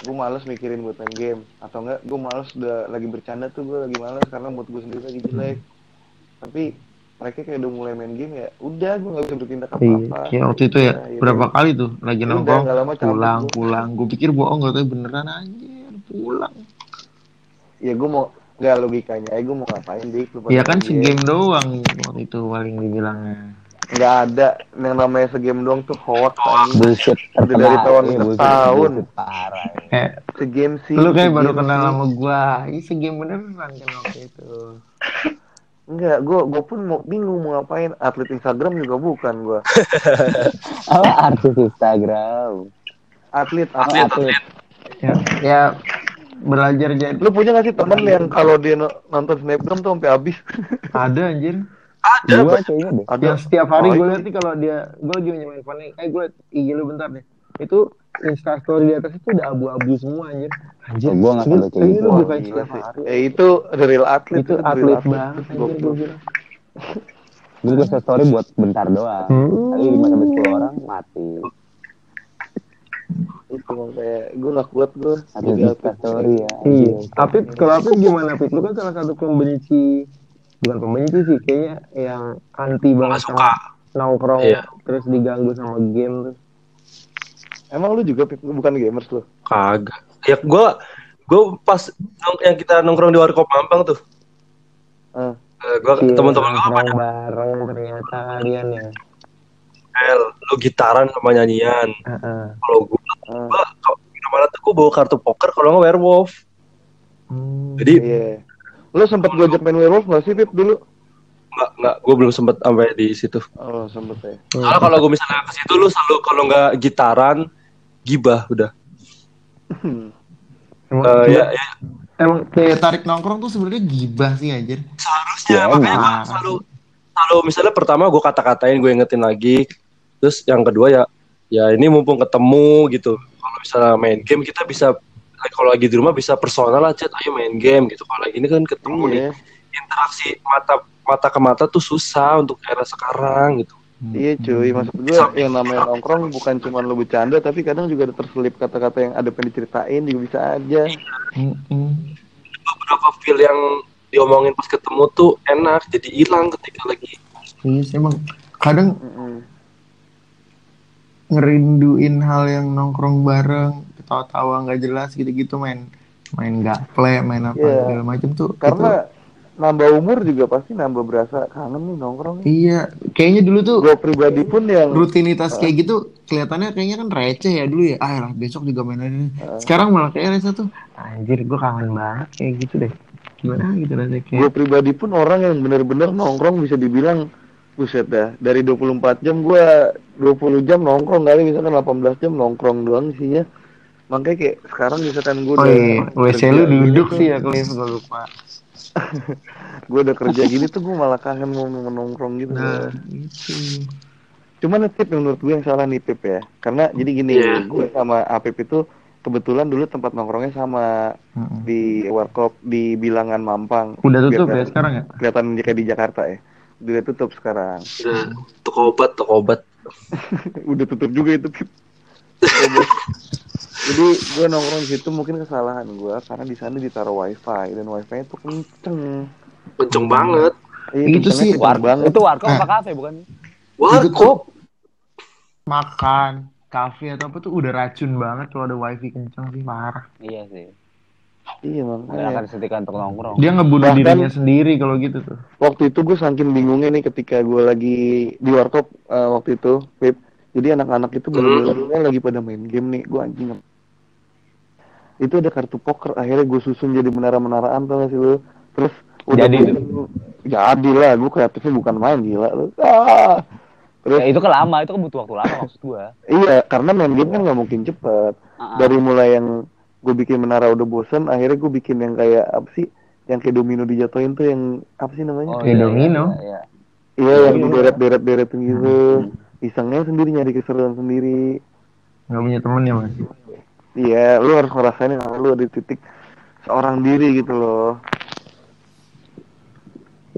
gue males mikirin buat main game. Atau enggak gue males udah lagi bercanda tuh gue lagi males karena mood gue sendiri lagi jelek tapi mereka kayak udah mulai main game ya udah gue nggak bisa bertindak apa Iya, apa kayak waktu itu ya berapa kali tuh lagi Udah, nongkrong? pulang gua. pulang. Gue pikir bohong gak tahu beneran anjir pulang. Ya gue mau nggak logikanya ya gue mau ngapain dik? Lu pada ya kan segame doang waktu itu paling dibilangnya. Nggak ada yang namanya segame doang tuh hoax bullshit Udah dari tahun Iya, ke bullshit, tahun. parah. ya. eh segame sih lu kayak baru kenal sama gua. Ini segame beneran kan waktu itu Enggak, gue gue pun mau bingung mau ngapain. Atlet Instagram juga bukan gue. Apa artis Instagram? Atlet, Oh, atlet. atlet. ya ya belajar jadi Lu punya gak sih temen yang kalau dia no- nonton snapgram tuh sampai habis? ada anjir Ada Gua. Ada. yang setiap hari Oh, gue itu lihat nih kalau dia gue lagi main handphone eh gue liat IG lu bentar deh itu instastory di atas itu udah abu-abu semua anjir. Anjir, Oh, gua nggak sampai kayak gitu. bukan gila setiap hari. Ya itu the real atlet Itu real atlet banget anjir gue bilang. Dulu gue story buat bentar doang. Hmm. Kali lima sampai sepuluh orang mati. Itu kayak gue gak kuat gue atlet. story ya. Iya. Apit, kalau Apit gimana Apit? Lu kan salah satu pembenci, bukan pembenci sih, kayaknya yang anti banget suka. sama nongkrong, Iya. terus diganggu sama game tuh. Emang lu juga bukan gamers lu? Kagak. Ya gue gue pas yang kita nongkrong di warkop Mampang tuh. Ah. Eh, gua Iya, teman-teman gue nongkrong banyak bareng ternyata kalian ya. L, lu gitaran sama nyanyian. Heeh. Kalau gue, Ah. gue kalau mana tuh gue bawa kartu poker kalau nggak werewolf. Hmm. Jadi Iya. Lu sempat gue ajak main werewolf gak sih Pip dulu? nggak nggak gue belum sempet sampai di situ. Oh sempet ya. Soalnya kalau gue misalnya ke situ lu selalu kalau nggak gitaran gibah udah. Emang, Eh, ya, ya emang kayak tarik nongkrong tuh sebenarnya gibah sih anjir. seharusnya Ya, makanya gue emang. selalu selalu misalnya pertama gue kata-katain gue ingetin lagi terus yang kedua ya ya ini mumpung ketemu gitu kalau misalnya main game kita bisa kalau lagi di rumah bisa personal lah chat ayo main game gitu kalau lagi ini kan ketemu nih Iya. interaksi mata mata ke mata tuh susah untuk era sekarang gitu Iya cuy, maksud gue yang namanya nongkrong bukan cuma lu bercanda tapi kadang juga ada terselip kata-kata yang ada pengen diceritain juga bisa aja. Mm-mm. beberapa feel yang diomongin pas ketemu tuh enak jadi hilang ketika lagi Iya sih emang kadang ngerinduin hal yang nongkrong bareng, ketawa-tawa nggak jelas gitu-gitu main main gaple, main apa Iya. segala macam tuh. Karena nambah umur juga pasti nambah berasa kangen nih nongkrong. iya, kayaknya dulu tuh Gue pribadi pun yang rutinitas kayak gitu kelihatannya kayaknya kan receh ya dulu ya. Ah lah besok juga main lagi. Sekarang malah kayak receh tuh. Anjir, gue kangen banget kayak gitu deh. Gimana gitu rasanya kayak. gue pribadi pun orang yang bener-bener nongkrong bisa dibilang buset dah dari 24 jam gue 20 jam nongkrong kali misalkan 18 jam nongkrong doang sih ya makanya kayak sekarang misalkan gue Oh udah iya, WC lu gini duduk sih ya gue lupa. Gue udah kerja gini tuh gue malah kangen mau nongkrong gitu Nah, gitu. Cuman tip yang menurut gue yang salah nih Pip ya. Karena jadi gini, Iya. gue sama Apip itu kebetulan dulu tempat nongkrongnya sama Mm-mm. di Warkop di Bilangan Mampang. Udah tutup Biar ya sekarang ya? Kelihatan kayak di Jakarta ya. Udah tutup sekarang. udah toko obat toko obat Udah tutup juga itu Pip. jadi gue nongkrong di situ mungkin kesalahan gue karena di sana ditaruh wifi dan wifi-nya tuh kenceng. kenceng banget Iya, Itu sih, War banget. itu warkop Ah. apa kafe bukan? warkop Makan, kafe atau apa tuh udah racun banget kalau ada wifi kenceng sih parah. Iya sih. Iya Nggak akan makanya. disetikan untuk nongkrong. Dia ngebunuh Bahkan- dirinya sendiri kalau gitu tuh. waktu itu gue saking bingungnya nih ketika gue lagi di warkop eh, waktu itu, Pip. Jadi anak-anak itu bener-bener lagi pada main game nih, gue anjing. Itu ada kartu poker, akhirnya gue susun jadi menara-menaraan tau gak sih lu? Terus udah Jadi gua- jadi lah, gue kreatifnya bukan main gila lu. Ah. Terus Ya, itu kan lama, itu kan butuh waktu lama maksud gua. iya, karena main game kan nggak mungkin cepet. Ah. Dari mulai yang gue bikin menara udah bosen, akhirnya gue bikin yang kayak apa sih? Yang kayak domino dijatuhin tuh yang apa sih namanya? Oh, Kayak iya, domino. iya, iya. Iya yang dideret-deret-deretin gitu. Isengnya sendiri nyari keseruan sendiri. Nggak punya temen ya mas. Iya, lu harus ngerasain kalau lu ada di titik seorang diri gitu loh.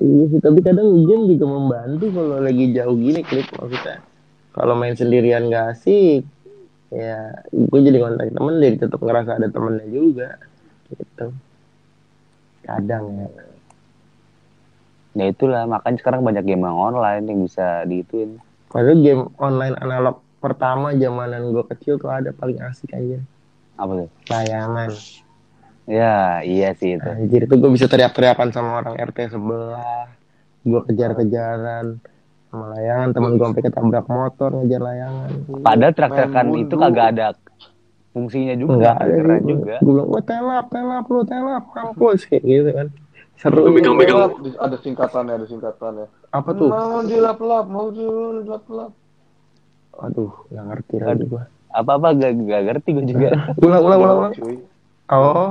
Iya sih, tapi kadang game juga membantu kalau lagi jauh gini klik maksudnya. Kalau main sendirian gak asik, ya gue jadi kontak temen jadi tetap ngerasa ada temennya juga. Gitu. Kadang ya. Ya itulah, makanya sekarang banyak game yang online yang bisa diituin. Padahal game online analog pertama zamanan gue kecil tuh ada paling asik aja. Apa tuh? Layangan. Ya, iya sih itu. Anjir itu gue bisa teriak-teriakan sama orang RT sebelah. Gue kejar-kejaran sama layangan. Temen gue sampai ketabrak motor ngejar layangan. Padahal Main itu kagak ada fungsinya juga, Enggak ada juga. Gue bilang, wah telap, telap lu, telap, kampus. Kayak gitu kan. Seru. Lu megang-megang Ada singkatannya, ada singkatannya. Apa tuh? Mau dilap-lap, mau dilap-lap. Aduh, gak ngerti lagi gue. Apa-apa gak, gak ngerti gue juga. Ulang, ulang, ulang, ulang. Cuy. Oh,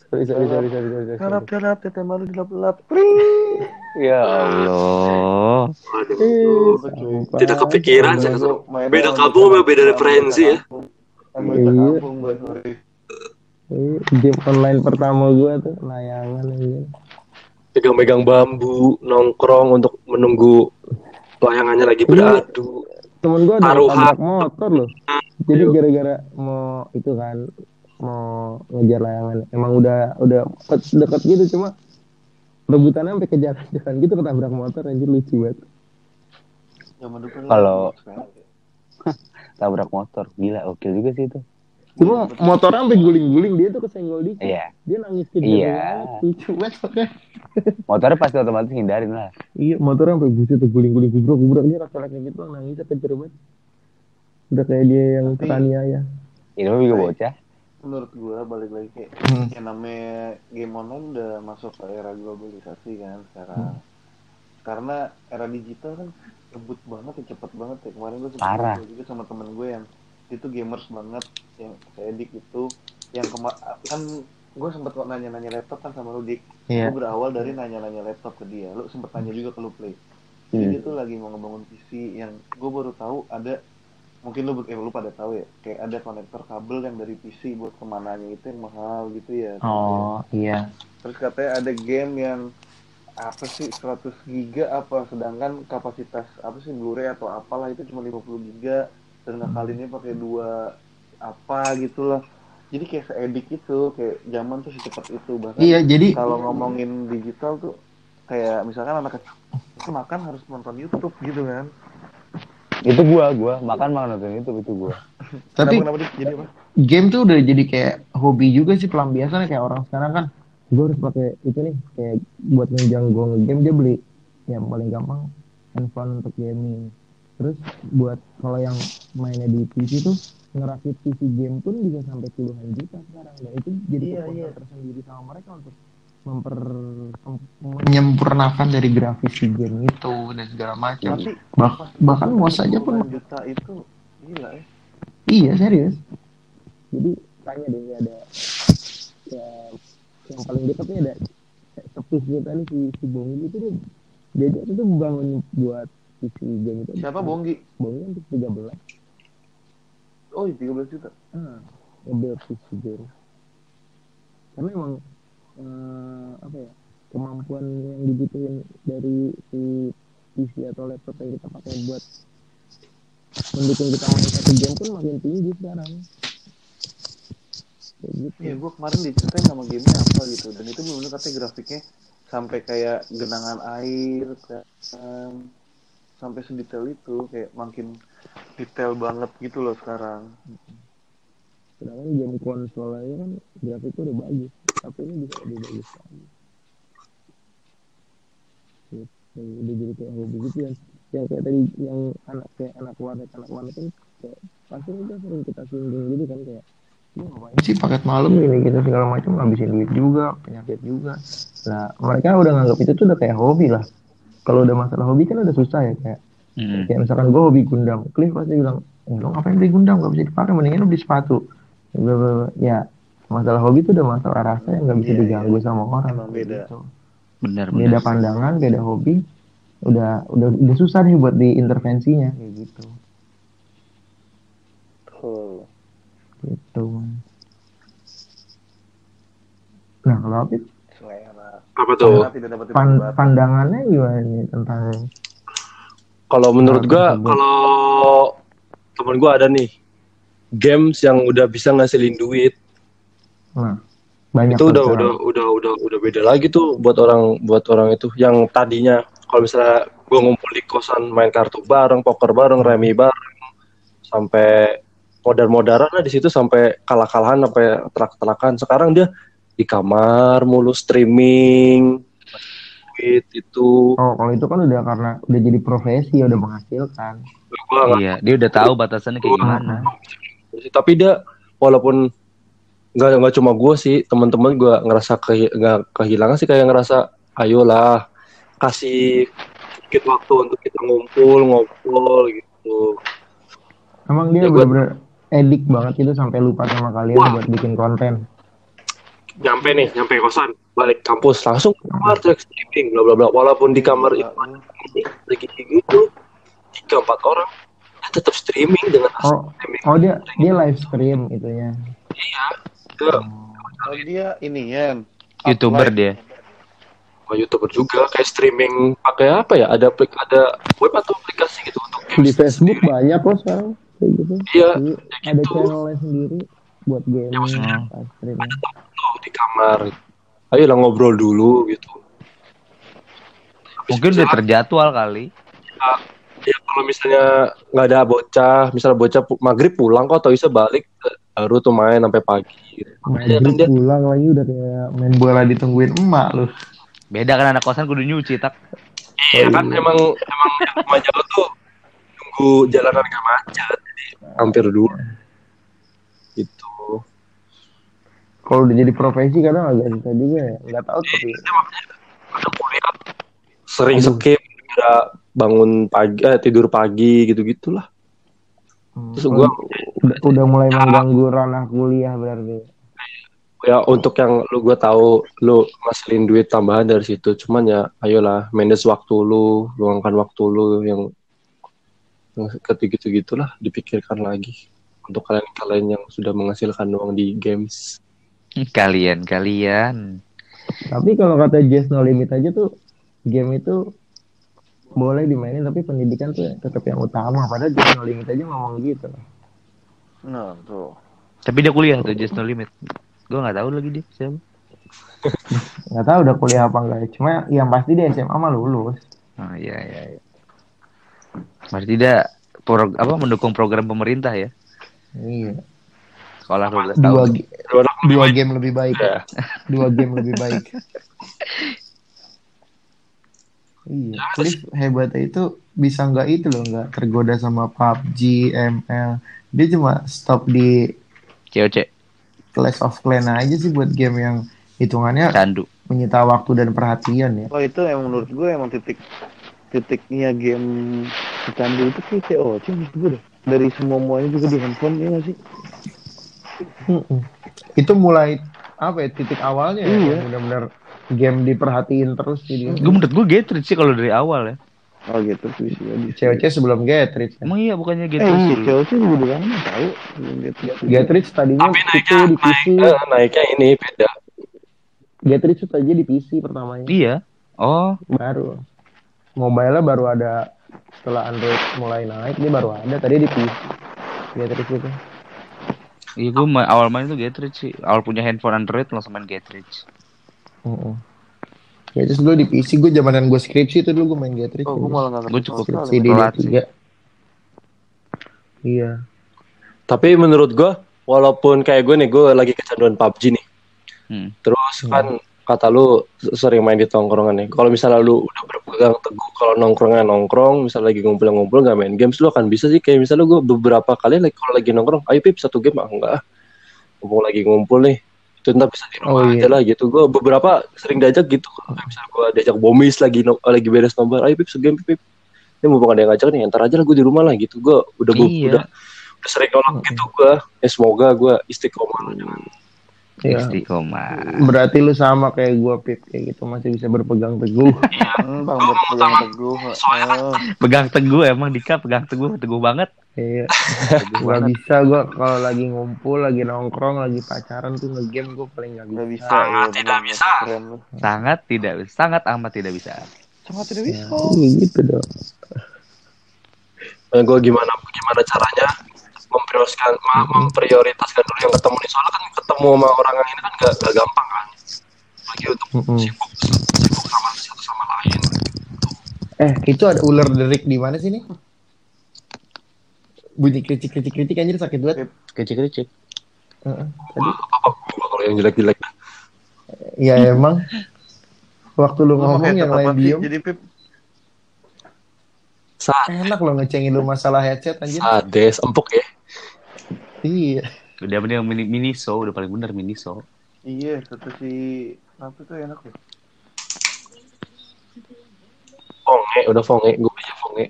sorry, sorry, sorry, sorry, sorry. sorry. Darap-darap, teteh malu dilap-lap. ya Allah. Tidak kepikiran saya mainnya beda kamu sama beda referensi ya Iya. kampung. Iya, game online pertama gua tuh layangan. Pegang-pegang bambu, nongkrong untuk menunggu layangannya lagi beradu. Temen gua ada Taruhan. motor loh. Jadi gara-gara mau itu kan mau ngejar layangan. Emang udah udah deket, deket gitu cuma rebutannya sampai kejar-kejaran gitu ketabrak motor anjir lucu banget. Kalau- tabrak motor gila oke juga sih itu Cuma motornya sampai guling-guling dia tuh kesenggol dikit. iya Dia nangis kejar Iya. Lucu banget makanya. motornya pasti otomatis hindarin lah Iya, motornya sampai buset tuh guling-guling gubrak-gubrak dia rasa kayak gitu nangisnya kejar banget. Udah kayak dia yang Tapi- teraniaya. ini mah juga bocah. menurut gua balik lagi kayak Hmm. yang namanya game online udah masuk ke era globalisasi kan sekarang. Karena era digital kan ngebut banget ya cepet banget ya. Kemarin gue sempat juga sama temen gue yang itu gamers banget yang saya dik itu yang kema kan gue sempet kok nanya-nanya laptop kan sama lu dik. Iya. gue berawal dari nanya-nanya laptop ke dia. Lu sempet nanya juga ke lu play. Hmm. jadi dia tuh lagi mau ngebangun PC yang gue baru tahu ada mungkin lu eh, lu pada tahu ya kayak ada konektor kabel yang dari PC buat ke mananya itu yang mahal gitu ya. Oh iya. terus katanya ada game yang apa sih 100 giga apa sedangkan kapasitas apa sih Blu-ray atau apalah itu cuma 50 giga dan ngakalinnya pakai dua apa gitulah. Jadi kayak seedik itu kayak zaman tuh secepat itu. Bahkan Iya jadi kalau ngomongin digital tuh kayak misalkan anak kecil itu makan harus nonton YouTube gitu kan itu gua gua. Makan makan nonton itu itu gua. Tapi kenapa, kenapa jadi apa? game tuh udah jadi kayak hobi juga sih pelampiasan kayak orang sekarang kan. Gue harus pakai itu nih kayak buat nunjang gue ngegame dia beli yang paling gampang handphone untuk gaming. Terus buat kalau yang mainnya di PC tuh ngerakit PC game pun bisa sampai puluhan juta sekarang. Dan itu jadi Iya, iya. tersendiri sama mereka untuk memper menyempurnakan dari grafis si game itu dan segala macam. Bah- bahkan mau saja pun. Juta itu gila ya. Iya serius. Jadi tanya deh ada ya, yang paling dekatnya ada sepus kita nih si, si Bongi itu dia dia itu bangun buat PC game itu. Siapa Bonggi Bongi untuk 13 oh 13 juta. Ah, ngebuild PC game. Karena emang eh, apa ya kemampuan yang dibutuhin dari si PC atau laptop yang kita pakai buat mendukung kita main satu game pun makin tinggi sekarang. Kayak gitu. Iya, gue kemarin diceritain sama gamenya apa gitu, dan itu benar katanya grafiknya sampai kayak genangan air, kan, sampai sedetail itu, kayak makin detail banget gitu loh sekarang. Sedangkan game konsol aja kan grafiknya udah bagus. Tapi ini bisa lebih bagus lagi. Gitu. udah jadi kayak hobi gitu yang yang kayak tadi yang anak kayak anak warnet anak warnet kan kayak pasti kita sering kita singgung gitu kan kayak ngapain sih paket malam. Gini gitu segala macam ngabisin duit juga penyakit juga. Nah mereka udah nganggap itu tuh udah kayak hobi lah. Kalau udah masalah hobi kan udah susah ya kayak Hmm. kayak misalkan gue hobi Gundam Cliff pasti bilang eh, lo ngapain beli Gundam? Gak bisa dipakai mendingan lo beli sepatu Ya masalah hobi itu udah masalah rasa yang nggak bisa Iya, diganggu iya. sama orang Emang beda. Gitu. benar beda benar pandangan beda hobi udah udah udah susah nih buat diintervensinya kayak gitu Betul. gitu nah kalau Selera. Apa tuh? Pan- pandangannya gimana nih tentang Kalau menurut gua, kalau temen gua ada nih games yang udah bisa ngasilin duit. Nah banyak itu udah udah udah udah udah beda lagi tuh buat orang buat orang itu. Yang tadinya kalau misalnya gua ngumpul di kosan main kartu bareng poker bareng remi bareng sampai modar-modaran lah di situ sampai kalah-kalahan sampai telak-telakan sekarang dia di kamar mulu streaming duit itu. Oh kalau itu kan udah karena udah jadi profesi udah menghasilkan. Gua iya dia udah tahu batasannya kayak gimana tapi dia walaupun nggak nggak cuma gue sih teman-teman gue ngerasa kehi- nggak kehilangan sih kayak ngerasa ayolah kasih sedikit waktu untuk kita ngumpul ngobrol gitu. Emang dia Ya, bener-bener edik banget itu sampai lupa sama kalian Wah. buat bikin konten. nyampe nih nyampe kosan balik kampus langsung ke kamar cek streaming bla bla bla. Walaupun di kamar itu lagi gitu tiga empat orang tetap streaming dengan Oh, oh dia dia live stream itunya. Dia Oh dia ini ya. youtuber dia sama youtuber juga kayak streaming pakai apa ya ada aplik- ada web atau aplikasi gitu untuk Di Facebook sendiri. banyak kok sekarang kayak gitu. Iya, Jadi, kayak ada gitu. channelnya sendiri buat game Ya, maksudnya- live stream. Lo di kamar ayo lah ngobrol dulu gitu Habis mungkin udah terjadwal kali ya kalau misalnya nggak ada bocah misalnya bocah maghrib pulang kok atau bisa balik baru tuh main sampai pagi. Makanya kan Maghrib dia pulang lagi udah kayak main bola ditungguin emak lu. beda kan anak kosan kudu nyuci tak iya kan emang emang yang rumah jauh tuh nunggu jalanan nggak macet jadi hampir dulu gitu Kalau udah jadi profesi kadang agak susah juga ya. Nggak tahu tapi makanya kadang kuliah sering skip bangun pagi eh, tidur pagi gitu gitulah terus gua udah, udah mulai mengganggu ranah kuliah berarti. ya untuk yang lu gue tahu lu ngasilin duit tambahan dari situ. Cuman ya ayolah manage waktu lu luangkan waktu lu yang yang ketika gitu gitulah dipikirkan lagi. Untuk kalian-kalian yang sudah menghasilkan uang di games. Kalian kalian Tapi kalau kata Jazz No Limit aja tuh game itu boleh dimainin tapi pendidikan tuh tetap yang utama. Padahal Jazz No Limit aja ngomong gitu. Nah tuh. tapi dia kuliah tuh just no limit gue nggak tahu lagi dia siapa Nggak tahu udah kuliah apa enggak. ya. Cuma yang pasti dia SMA mah lulus. oh iya iya iya berarti dia pro- apa mendukung program pemerintah ya Iya. sekolah 12 Dua, tahun ge- dua game lebih baik. ya Dua game lebih baik. Iya, Cliff hebatnya itu bisa nggak itu loh, nggak tergoda sama PUBG, ML. Dia cuma stop di COC Clash of Clans aja sih buat game yang hitungannya candu menyita waktu dan perhatian ya. Oh itu emang menurut gue emang titik titiknya game kecandu itu sih COC menurut gue deh. Dari semua muanya juga di handphone ya nggak sih? Mm-mm. Itu mulai apa ya titik awalnya ya, Iya. yang benar-benar game diperhatiin terus sih dia. gue menurut gue Getrit sih kalau dari awal ya Oh gitu sih. COC sebelum Getrich. emang iya bukannya Eh Getrit iya COC juga udah lama tahu. Getrich tadinya tapi itu di PC. naik, eh, naiknya ini beda Getrich itu aja di PC pertamanya. iya oh Baru. Mobile baru ada setelah Android mulai naik dia baru ada tadi di PC. Getrich itu. Iya gue ma- awal main tuh Getrit sih awal punya handphone Android langsung main Getrit Heeh. Ya terus gue di PC gue zamanan gue skripsi itu dulu gue main Getrich. Oh gue malah nggak Gue cukup skripsi di telat D3. Iya. tapi menurut gue walaupun kayak gue nih gue lagi kecanduan PUBG nih Hmm. terus kan kata lu sering main di tongkrongan nih. Kalau misalnya lu udah berpegang teguh kalau nongkrongnya nongkrong misalnya lagi ngumpul-ngumpul nggak main games lu akan bisa sih. Kayak misalnya gue beberapa kali lagi kalau lagi nongkrong ayo pip satu game. Ah enggak. Mumpung lagi ngumpul nih itu ntar bisa di rumah Oh, iya. aja lah gitu. Gue beberapa sering diajak gitu. Kayak misalnya gue diajak bomis lagi no- lagi beres nobar ayo pip segame pip, pip. Ini mumpung ada yang ngajak nih ntar aja lah gue di rumah lah gitu. Gue udah gua- Iya. udah udah sering nolak gitu gue ya semoga gue istiqomah lah Iya. istiqomah Berarti lu sama kayak gue Pip kayak gitu masih bisa berpegang teguh. Hmm, bang berpegang teguh. Oh, pegang teguh emang Dika pegang teguh teguh banget Iya. Gak bisa gue kalau lagi ngumpul, lagi nongkrong, lagi pacaran tuh ngegame gue paling gak bisa. nggak bisa. Sangat ya, tidak bisa. Keren sangat tidak sangat amat tidak bisa Sangat tidak bisa. Iya gitu dong. gue gimana gimana caranya memprioritaskan memprioritaskan dulu yang ketemu nih soalnya kan ketemu sama orang yang ini kan gak, gak gampang kan lagi untuk sibuk sibuk sama satu sama lain Eh itu ada ular derik di mana sih nih? Bunyi kricik kricik kricik anjir sakit banget. kecil kecil Heeh. Tadi. apa apa gua kalau yang jelek jelek Ya emang. Waktu lu ngomong yang lain diem. Jadi Pip, Sa Enak lo ngecengin lu masalah headset anjir. sades empuk ya Iya. udah mending mini miniso udah paling bener miniso iya kata si apa tuh enak loh. fonge udah fonge gue punya fonge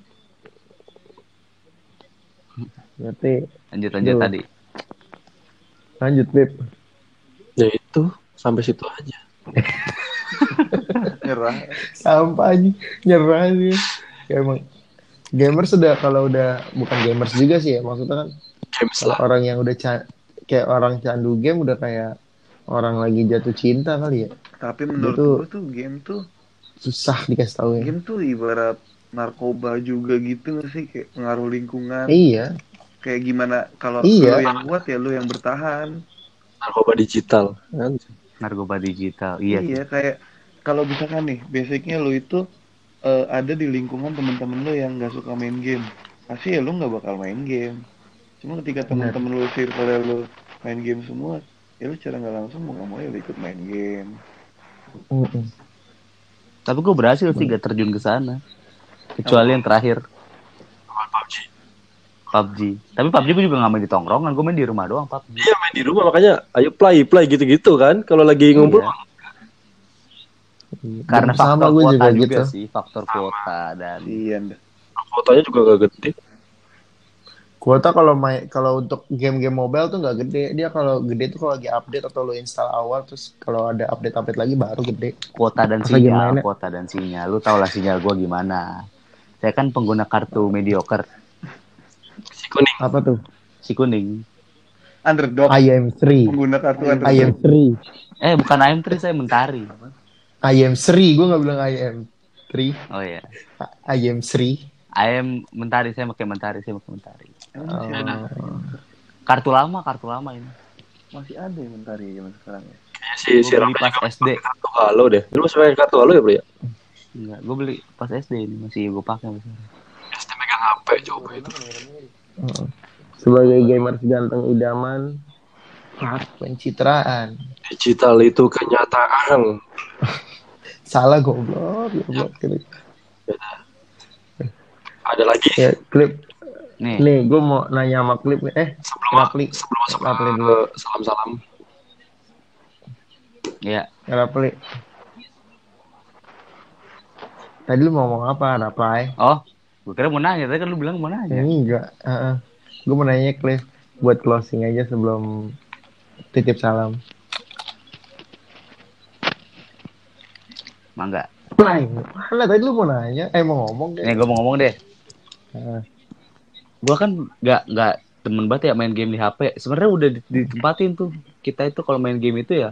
Berarti lanjut lanjut tadi lanjut Pip. ya itu sampai situ aja Nyerah. Sampah anjing. Nyerah sih. Ya emang gamers sudah kalau udah bukan gamers juga sih ya maksudnya kan Games kalau lah. orang yang udah ca- kayak orang candu game udah kayak orang lagi jatuh cinta kali ya Tapi menurut Itu- gue tuh game tuh susah dikasih tahu ya game tuh ibarat narkoba juga gitu nggak sih kayak pengaruh lingkungan. iya Kayak gimana kalau Iya. lu yang kuat ya lu yang bertahan. Narkoba digital. Kan? narkoba digital iya, Iya, kayak kalau misalkan nih, basicnya lu itu eh, ada di lingkungan temen-temen lu yang nggak suka main game, pasti ya lu nggak bakal main game. Cuma ketika temen-temen lu circle lu main game semua, ya lu cara nggak langsung mau nggak mau ya lu ikut main game. Mm-mm. tapi gue berhasil sih gak terjun ke sana kecuali yang terakhir PUBG. PUBG tapi PUBG gue juga gak main di tongkrongan gue main di rumah doang PUBG Iya main di rumah makanya ayo play play gitu-gitu kan. Kalau lagi ngumpul Iya. karena sama faktor gue kuota juga juga, gitu sih faktor kuota dan Iya, nda. fotonya juga gak gede. Kuota kalau main kalau untuk game-game mobile tuh nggak gede. Dia kalau gede tuh kalau lagi update atau lo install awal terus kalau ada update-update lagi baru gede. Kuota dan lagi sinyal mainnya. kuota dan sinyal. Lu tau lah sinyal gue gimana. Saya kan pengguna kartu mediocre. Si kuning. apa tuh? Si kuning. Underdog. IM3 pengguna kartu underdog. IM3 eh bukan AM3 saya mentari. IM3 gue nggak bilang IM3 oh ya IM3 AM mentari saya pakai mentari saya pakai mentari Ada, kartu lama kartu lama ini masih ada ya mentari zaman sekarang ya. Kayaknya si gue si beli Rama pas SD kartu halo deh. Lu masih pakai kartu halo ya bro ya? enggak gue beli pas SD ini masih gue pakai masih. SD megang HP coba itu. Heeh. sebagai gamers ganteng idaman pencitraan Digital itu kenyataan. salah goblok goblok gitu. Ada lagi ya klip nih nih. gue mau nanya sama klip nih. eh sebelum Rapli sebelum masuk Rapli ke dulu? salam-salam. ya. Rapli tadi lu mau ngomong apa? Rapli oh gue kira mau nanya. Tadi kan lu bilang mau nanya. Enggak. Gue mau nanya klip buat closing aja sebelum titip salam. Mangga. Play. mana? Tadi lu mau nanya. Eh mau ngomong nih deh gue mau ngomong deh. Heeh. Gue kan nggak nggak temen banget ya main game di HP sebenarnya udah di- ditempatin tuh. Kita itu kalau main game itu ya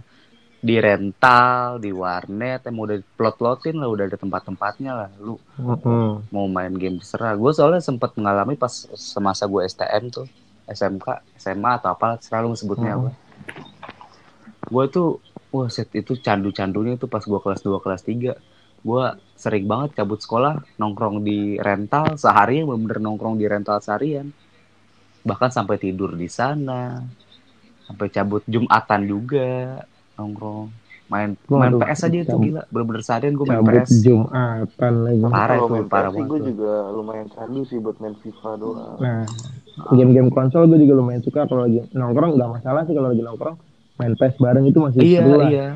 di rental di warnet emang udah plot-plotin lah udah ada tempat-tempatnya lah. Lu Mm-mm. mau main game terserah. Gue soalnya sempat mengalami pas semasa gue STM tuh SMK SMA atau apa selalu sebutnya Hmm. gue gue tuh wah set itu candu-candunya tuh pas gue kelas 2 kelas 3 gue sering banget cabut sekolah nongkrong di rental seharian bener-bener nongkrong di rental seharian. Bahkan sampai tidur di sana sampai cabut jumatan juga nongkrong. Main main Waduh, PS aja itu gila bener-bener seharian gue main cabut PS Jumatan lagi. Parah itu, main parah PS banget gue juga lumayan candu sih buat main FIFA doang. Nah, game-game konsol gue juga lumayan suka. Kalau lagi nongkrong nggak masalah sih kalau lagi nongkrong. Main PES bareng itu masih iya seru lah. iya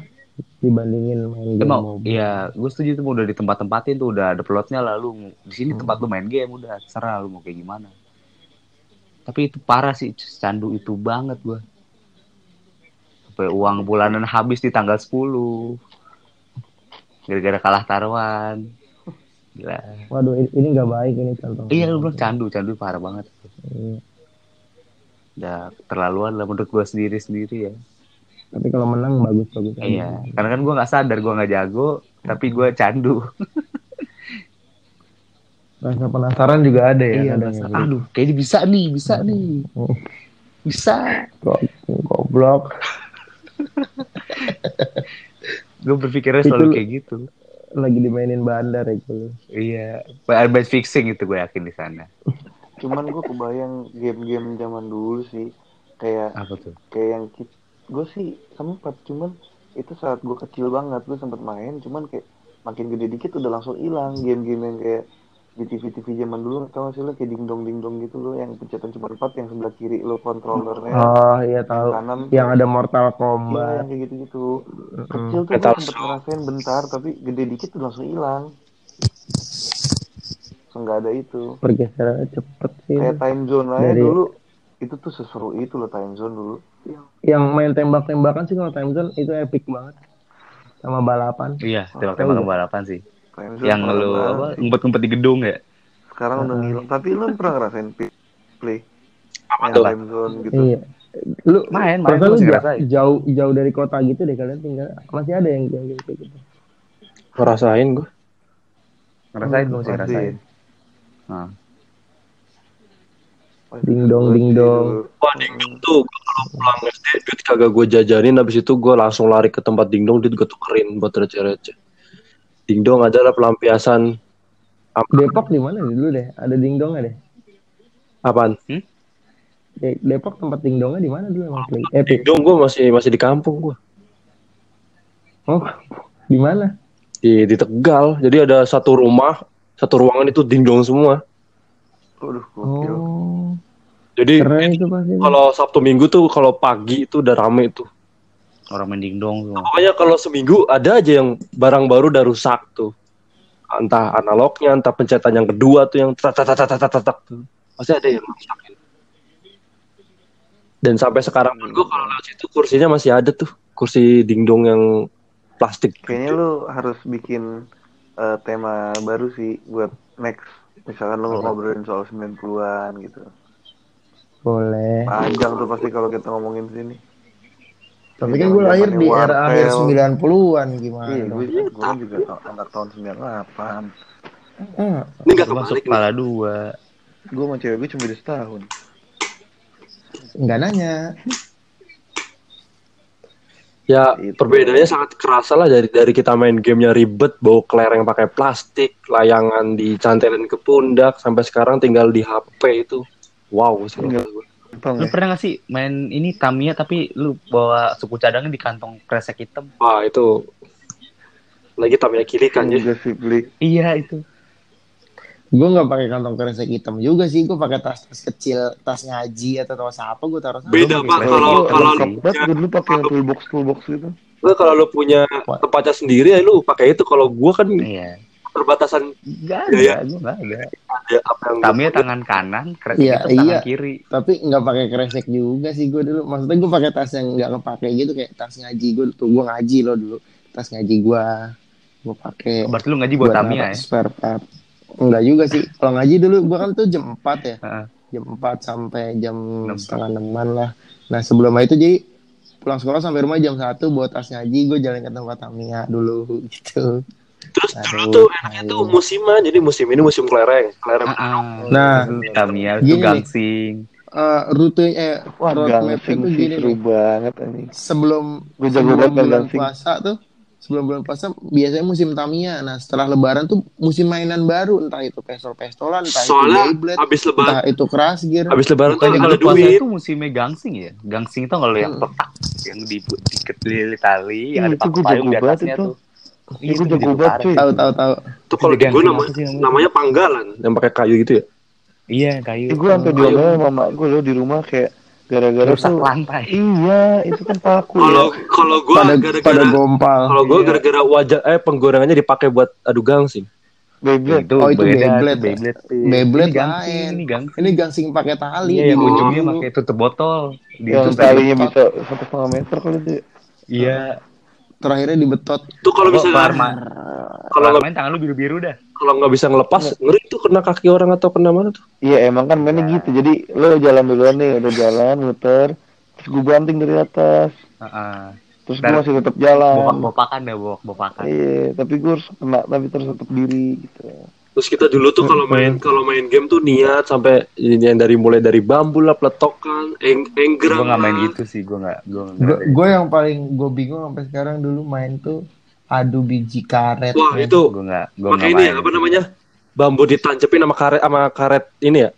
dibandingin main game Emang, mobile. iya, gue setuju tuh udah di tempat-tempatin tuh udah ada plotnya lah lu di sini tempat lu main game udah serah lu mau kayak gimana. Tapi itu parah sih candu itu banget gue. Sampai uang bulanan habis di tanggal 10 gara-gara kalah taruhan. Gila. Waduh, ini- ini nggak baik ini contoh. Iya lu bilang candu, candu parah banget. Iya. Udah terlaluan lah menurut gue sendiri-sendiri ya. Tapi kalau menang bagus-bagus. aja. Iya, karena kan gue nggak sadar gue nggak jago, tapi gue candu. Rasa penasaran juga ada ya. iya, ya. aduh, kayaknya bisa nih, bisa nih, Hmm. bisa. Kok goblok. Gue berpikirnya Itu- selalu kayak gitu. Lagi dimainin bandar ya gitu. Iya, match fixing itu gue yakin di sana. Cuman gue kebayang game-game zaman dulu sih kayak Apa tuh? kayak yang gue sih sempat cuman itu saat gue kecil banget gue sempat main cuman kayak makin gede dikit udah langsung hilang game-game yang kayak di TV-TV zaman dulu tau gak sih lo kayak dingdong dingdong gitu lo yang pencetan cuma empat yang sebelah kiri lo kontrolernya Oh iya tahu. kanan Yang ada Mortal iya Kombat. yang kayak gitu-gitu Mm-mm. kecil tuh gue sempet ngerasain bentar tapi gede dikit tuh langsung hilang langsung nggak ada itu Pergeserannya cepet sih. kayak time zone aja Dari- dulu itu tuh seseru itu loh time zone dulu Yang main tembak-tembakan sih kalau time zone itu epic banget. Sama balapan. Iya, Oh, tembak-tembakan tahu balapan sih. time zone Yang lu apa sih. ngumpet-ngumpet di gedung ya. sekarang udah ngilang tapi lu pernah ngerasain play Apa main tuh? time zone gitu Iya. Lu Main, main, gua lu jauh jauh dari kota gitu deh kalian tinggal masih ada yang yang kayak gitu. Ngerasain gue. Ngerasain gue masih Masih. ngerasain. Nah, Ding dong, ding dong. Wah dingdong tuh gua kalau pulang SD duit kagak gue jajanin habis itu gue langsung lari ke tempat dingdong duit gue tukerin buat receh-receh. Dingdong adalah pelampiasan Depok di mana dulu deh? Ada dingdongnya deh. apaan? De- Depok tempat dingdongnya di mana dulu emang? Eh, Pik. Dingdong gue masih masih di kampung gue Oh, di mana? di di Tegal. Jadi ada satu rumah satu ruangan itu dingdong semua. Waduh, gokil. Oh, Jadi keren itu pasti. kalau Sabtu Minggu tuh kalau pagi itu udah rame tuh. orang main dingdong semua. Pokoknya kalau seminggu ada aja yang barang baru udah rusak tuh. Entah analognya, entah pencetan yang kedua tuh yang tak tak tak tak tak tak tak tuh. Pasti ada yang rusak. Dan sampai sekarang pun gue kalau lewat situ kursinya masih ada tuh. Kursi dingdong yang plastik. Kayaknya lu harus bikin eh, tema baru sih buat next. Misalkan lu ngobrolin soal 90-an gitu. Boleh. Panjang tuh pasti kalau kita ngomongin sini. Tapi kan gue lahir di era akhir 90-an gimana Iya, gue gue kan juga anak tahun 98. Ah, Ini gak Masuk kebalik nih. kepala dua. Gue sama cewek gue cuma beda setahun. Enggak nanya. Ya Itu. perbedaannya sangat kerasa lah dari dari kita main gamenya ribet, bawa kelereng pakai plastik, layangan dicantelin ke pundak, sampai sekarang tinggal di HP itu. Wow sih. Gue. Lu ya? pernah gak sih main ini Tamiya tapi lu bawa suku cadangnya di kantong kresek hitam? Wah itu lagi Tamiya kiri kan ya. Juga sih beli. Iya itu. Gue nggak pakai kantong kresek hitam juga sih. Gue pakai tas-tas kecil, tas ngaji atau tas apa gue taruh. Beda pak kalau kalau lu gue pakai yang toolbox toolbox gitu. lu kalau lu punya tempatnya sendiri ya lu pakai itu. Kalau gua kan Iya. Perbatasan Enggak Iya, ada, gua enggak ada. ada apa yang gua Tamiya tangan kanan, kresek Iya, hitam tangan iya. kiri. Tapi nggak pakai kresek juga sih gue dulu. Maksudnya gue pakai tas yang nggak kepake gitu kayak tas ngaji gue tuh. Gue ngaji loh dulu. Tas ngaji gue. Gue pakai Berarti lu ngaji buat Tamiya ya? Spare part. Enggak juga sih. Kalau ngaji dulu gue kan tuh jam 4 ya. Heeh. Jam 4 sampai jam Enam. setengah enaman lah. Nah sebelum itu jadi pulang sekolah sampai rumah jam 1 buat tas ngaji gue jalan ke tempat Tamiya dulu gitu. Terus Aduh, dulu tuh enaknya tuh musiman. Jadi musim ini musim kelereng, kelereng. Ah, Nah, Tamiya itu gangsing. Eh rute eh Wah, gangsing itu sih gini seru banget ini. Sebelum bulan puasa tuh sebelum bulan puasa biasanya musim Tamiya. Nah setelah Lebaran tuh musim mainan baru entah itu pistol-pistolan, entah Soalnya itu Beyblade, habis entah lebaran, itu Crash Gear. habis lebaran tuh ada kalau puasa duit. itu musimnya gangsing ya? Gangsing itu kalau yang Hmm. petak yang di di tali, Iya, ada itu paku gua payung jago di atasnya itu. tuh. Itu gua tuh jago banget, cuy. Tahu tahu tahu. Tuh kalau di gua apa namanya, panggalan yang pakai kayu gitu ya. Iya, kayu. Itu gue sampai diomelin sama mak gue loh di rumah kayak gara-gara rusak tuh. lantai. Iya, itu kan paku Kalau ya. kalau gua Pada pada gara-gara gompal. kalau gua Iya. gara-gara wajah eh penggorengannya dipakai buat adu gangsing. Beyblade. Itu Oh, itu Beyblade ya? Beyblade. Beyblade ini gangsing, ini gangsing. Ini gangsing pakai tali. Iya, yang dulu. ujungnya pakai tutup botol. Di Yang itu talinya bisa satu setengah meter kali itu. Iya. Terakhirnya dibetot. Tuh kalau Kalau bisa ma- kalau nggak main tangan lu biru-biru dah. kalau nggak bisa ngelepas ngeri tuh kena kaki orang atau kena mana tuh. Iya emang kan mainnya gitu. Jadi lo jalan duluan nih, udah jalan muter, terus gue banting dari atas, Heeh. terus gue masih tetap jalan. Bopak-bopakan dah, bopak-bopakan. Iya, tapi gue harus kena, tapi terus tetap diri gitu. Terus kita dulu tuh kalau main kalau main game tuh niat sampai ini yang dari mulai dari bambu lah, peletokan, eng Gue enggrang. nggak main gitu sih, gue nggak. Gue. Gue yang paling gue bingung sampai sekarang dulu main tuh adu biji karet. Wah itu Gue. Gue pakai nggak ini main. ya, apa namanya bambu ditancepin sama karet sama karet ini ya.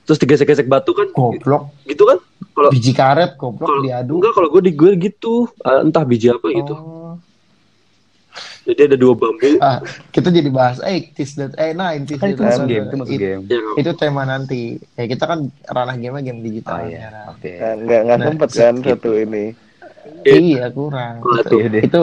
Terus digesek-gesek batu kan, Goblok. gitu kan? Kalau Biji karet goblok kalau diadu. enggak kalau gue di gue gitu, Ah, entah biji apa gitu. Oh. Jadi ada dua bambu. Ah, kita jadi bahas eh tis dan eh nah intis Kan itu masuk game, itu masuk game. yang itu tema nanti. Ya kita kan ranah game game Oh digital. iya, sekarang. oke. Nah, nggak nggak Nah, sempet kan satu ini. Iya kurang. Itu, Iya itu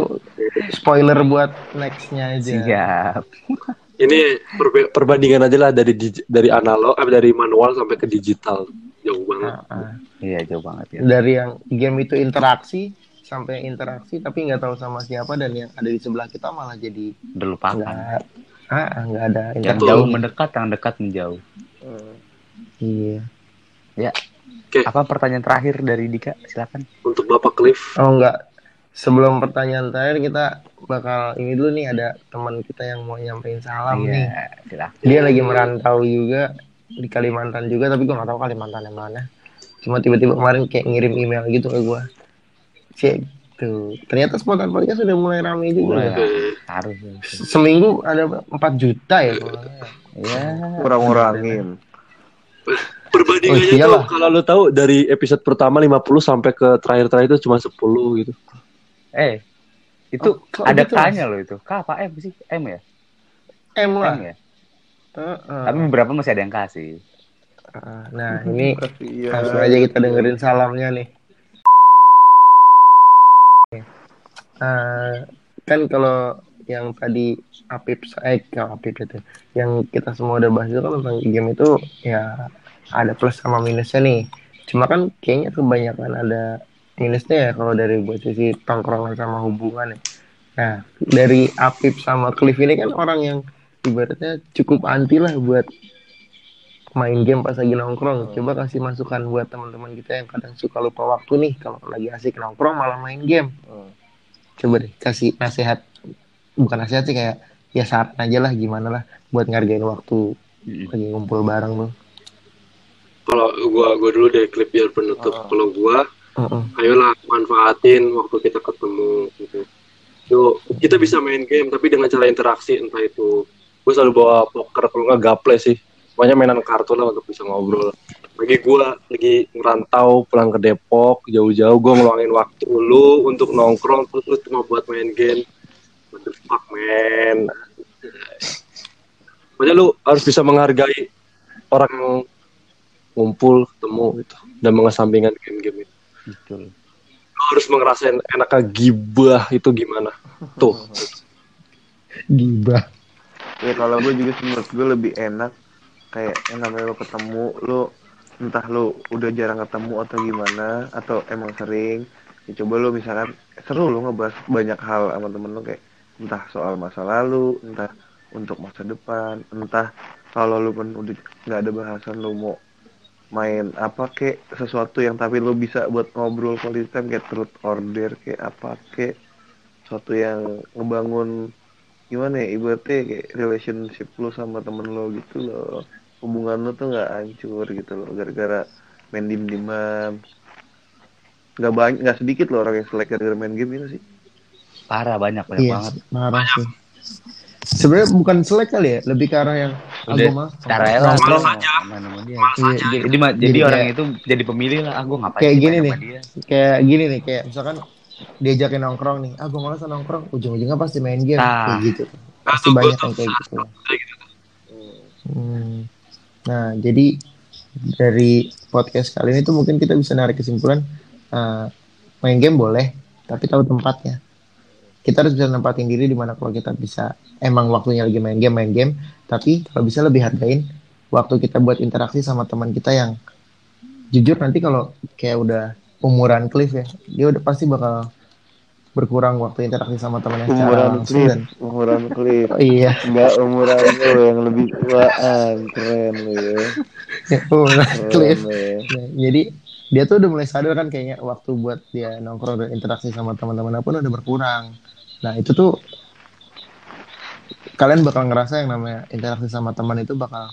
spoiler buat nextnya aja. Siap. ini perbe- perbandingan aja lah dari dari analog eh, dari manual sampai ke digital jauh banget. Ah, ah. Iya, jauh banget ya. Dari yang game itu interaksi sampai interaksi tapi nggak tahu sama siapa dan yang ada di sebelah kita malah jadi Udah lupakan. nggak ah nggak ada Yang jauh mendekat, yang dekat menjauh. Hmm. iya Ya. Oke. Apa pertanyaan terakhir dari Dika? Silakan. Untuk Bapak Cliff. oh enggak sebelum pertanyaan terakhir kita bakal ini dulu nih ada teman kita yang mau nyampein salam nih Iya, silakan. dia lagi merantau juga di Kalimantan juga tapi gua nggak tahu Kalimantan yang mana cuma tiba-tiba kemarin kayak ngirim email gitu ke gua cek tuh ternyata spontan podcast sudah mulai rame juga Mulai ya. harus. seminggu ada 4 juta ya. Ya. kurang-kurangin Perbandingannya Oh, iyalah. tuh kalau lu tahu dari episode pertama 50 sampai ke terakhir-terakhir itu cuma 10 gitu. Eh, itu Oh, ada gitu, K-nya loh itu. K apa M sih? M ya? M lah M ya? Heeh. Tapi beberapa masih ada yang kasih. Heeh. nah ini Kasihan. langsung aja kita dengerin salamnya nih Eh, kan kalau yang tadi Apip eh kalau Apip itu yang kita semua udah bahas itu kan tentang game itu ya ada plus sama minusnya nih. Cuma kan kayaknya kebanyakan ada minusnya ya kalau dari buat sisi tongkrongan sama hubungan ya. Nah dari Apip sama Cliff ini kan orang yang ibaratnya cukup anti lah buat main game pas lagi nongkrong. Coba kasih masukan buat teman-teman kita yang kadang suka lupa waktu nih kalau lagi asik nongkrong malah main game. Hmm. Coba deh kasih nasihat bukan nasihat sih kayak ya saran aja lah gimana lah buat ngargain waktu Mm-mm. lagi ngumpul bareng tuh Kalau gua gua dulu deh klip biar penutup. Ah. Kalau gua Heeh. ayolah manfaatin waktu kita ketemu gitu. Yuk, kita bisa main game tapi dengan cara interaksi entah itu gue selalu bawa poker kalau nggak gaple sih pokoknya mainan kartu lah untuk bisa ngobrol. Lagi gue lagi ngerantau pulang ke Depok jauh-jauh gue ngeluangin waktu lu untuk nongkrong terus lu cuma buat main game. What the fuck man? Pokoknya lu harus bisa menghargai orang yang ngumpul ketemu gitu dan mengesampingkan game-game itu. Betul. Lu harus ngerasain enaknya gibah itu gimana. Tuh. Gibah. Ya kalau gue juga menurut gue lebih enak kayak yang namanya lo ketemu lo entah lo udah jarang ketemu atau gimana atau emang sering ya coba lo misalkan seru lo ngebahas banyak hal sama temen lo kayak entah soal masa lalu entah untuk masa depan entah kalau lo pun udah nggak ada bahasan lo mau main apa kek sesuatu yang tapi lo bisa buat ngobrol quality time kayak truth order kayak apa kek sesuatu yang ngebangun gimana ya ibaratnya kayak relationship lo sama temen lo gitu loh hubungan lo tuh nggak hancur gitu loh gara-gara main dim diman nggak banyak nggak sedikit loh orang yang selek gara-gara main game ini sih Parah banyak banyak iya banget. marah sih sebenarnya bukan selek kali ya lebih ke arah yang Udah aku mah Cara lah. Malas aja. Iya, jadi, Jadi, ma- jadi orang kayak- itu jadi pemilih lah. Ah, gue ngapain Kayak gini nih. dia? kayak gini nih kayak misalkan diajakin nongkrong nih ah gue malas nongkrong ujung-ujungnya pasti main game Nah. kayak gitu pasti tuh, banyak yang kayak gitu kayak gitu. Hmm. Nah, jadi dari podcast kali ini tuh mungkin kita bisa narik kesimpulan eh, main game boleh, tapi tahu tempatnya. Kita harus bisa nempatin diri di mana kalau kita bisa emang waktunya lagi main game main game, tapi kalau bisa lebih hargain waktu kita buat interaksi sama teman kita yang jujur nanti kalau kayak udah umuran Cliff ya, dia udah pasti bakal berkurang waktu interaksi sama temannya umuran langsung klip dan umuran klip. Oh, iya. Nggak umuran lo yang lebih tuaan keren lo ya. Umuran keren Cliff lo ya. Nah, jadi dia tuh udah mulai sadar kan kayaknya waktu buat dia nongkrong dan interaksi sama teman-teman pun udah berkurang. Nah itu tuh kalian bakal ngerasa yang namanya interaksi sama teman itu bakal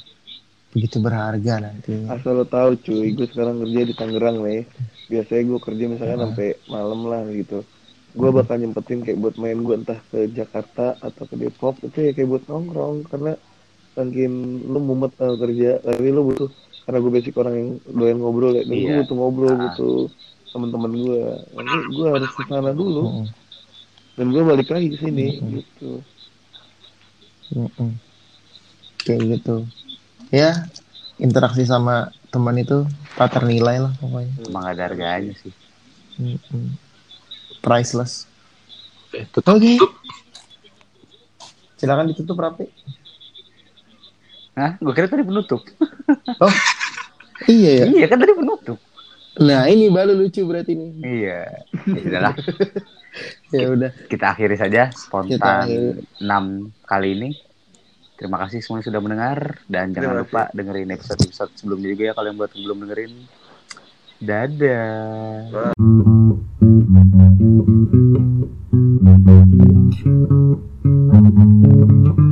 begitu berharga nantinya. asal lo tahu cuy gue sekarang kerja di Tangerang nih biasanya gue kerja misalkan sampai malam lah gitu gue bakal nyempetin kayak buat main gue entah ke Jakarta atau ke Depok itu ya kayak buat nongkrong karena makin lu mumet kalau kerja tapi lu butuh karena gue basic orang yang doyan ngobrol ya dan gue Iya. butuh ngobrol Ah. butuh teman-teman gue nanti gue harus ke sana dulu Mm-mm. dan gue balik lagi ke sini Mm-mm. gitu Mm-mm. Kayak gitu. Ya interaksi sama teman itu tak ternilai lah pokoknya. Emang ada harganya sih. Mm-mm. Priceless. Oke, tutup, tutup. Silakan ditutup rapi. Hah? Gue kira tadi penutup. Oh iya ya. Iya kan tadi penutup. Nah ini baru lucu berarti nih. Iya. Ya udahlah. Ya udah. Kita akhiri saja spontan. 6 kali ini. Terima kasih semuanya sudah mendengar dan jangan Terima lupa dengerin episode-episode sebelumnya juga ya kalau yang buat yang belum dengerin. Dadah. Twelve in the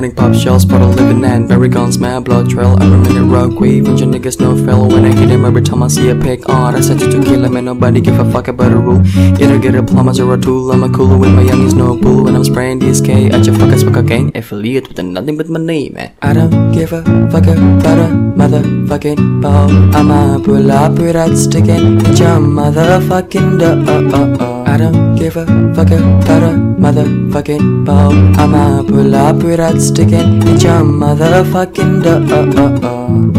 morning, pop shells, bottle living and very guns, mad blood trail. I'm a minute rock wave, and your niggas no fail. When I hit him every time I see a pick on, I sent you to kill him, and nobody give a fuck about a rule. Either get a plumber or a tool. I'm a cooler with my youngies, no bull. When I'm spraying this K at your fuckers, fuck again. Affiliate with nothing but my name, man. I don't give a fuck about a motherfucking ball. I'ma pull up with that stick and hit your motherfucking door. I don't give a fuck about a motherfucking ball. I'ma pull up with to get your motherfucking door.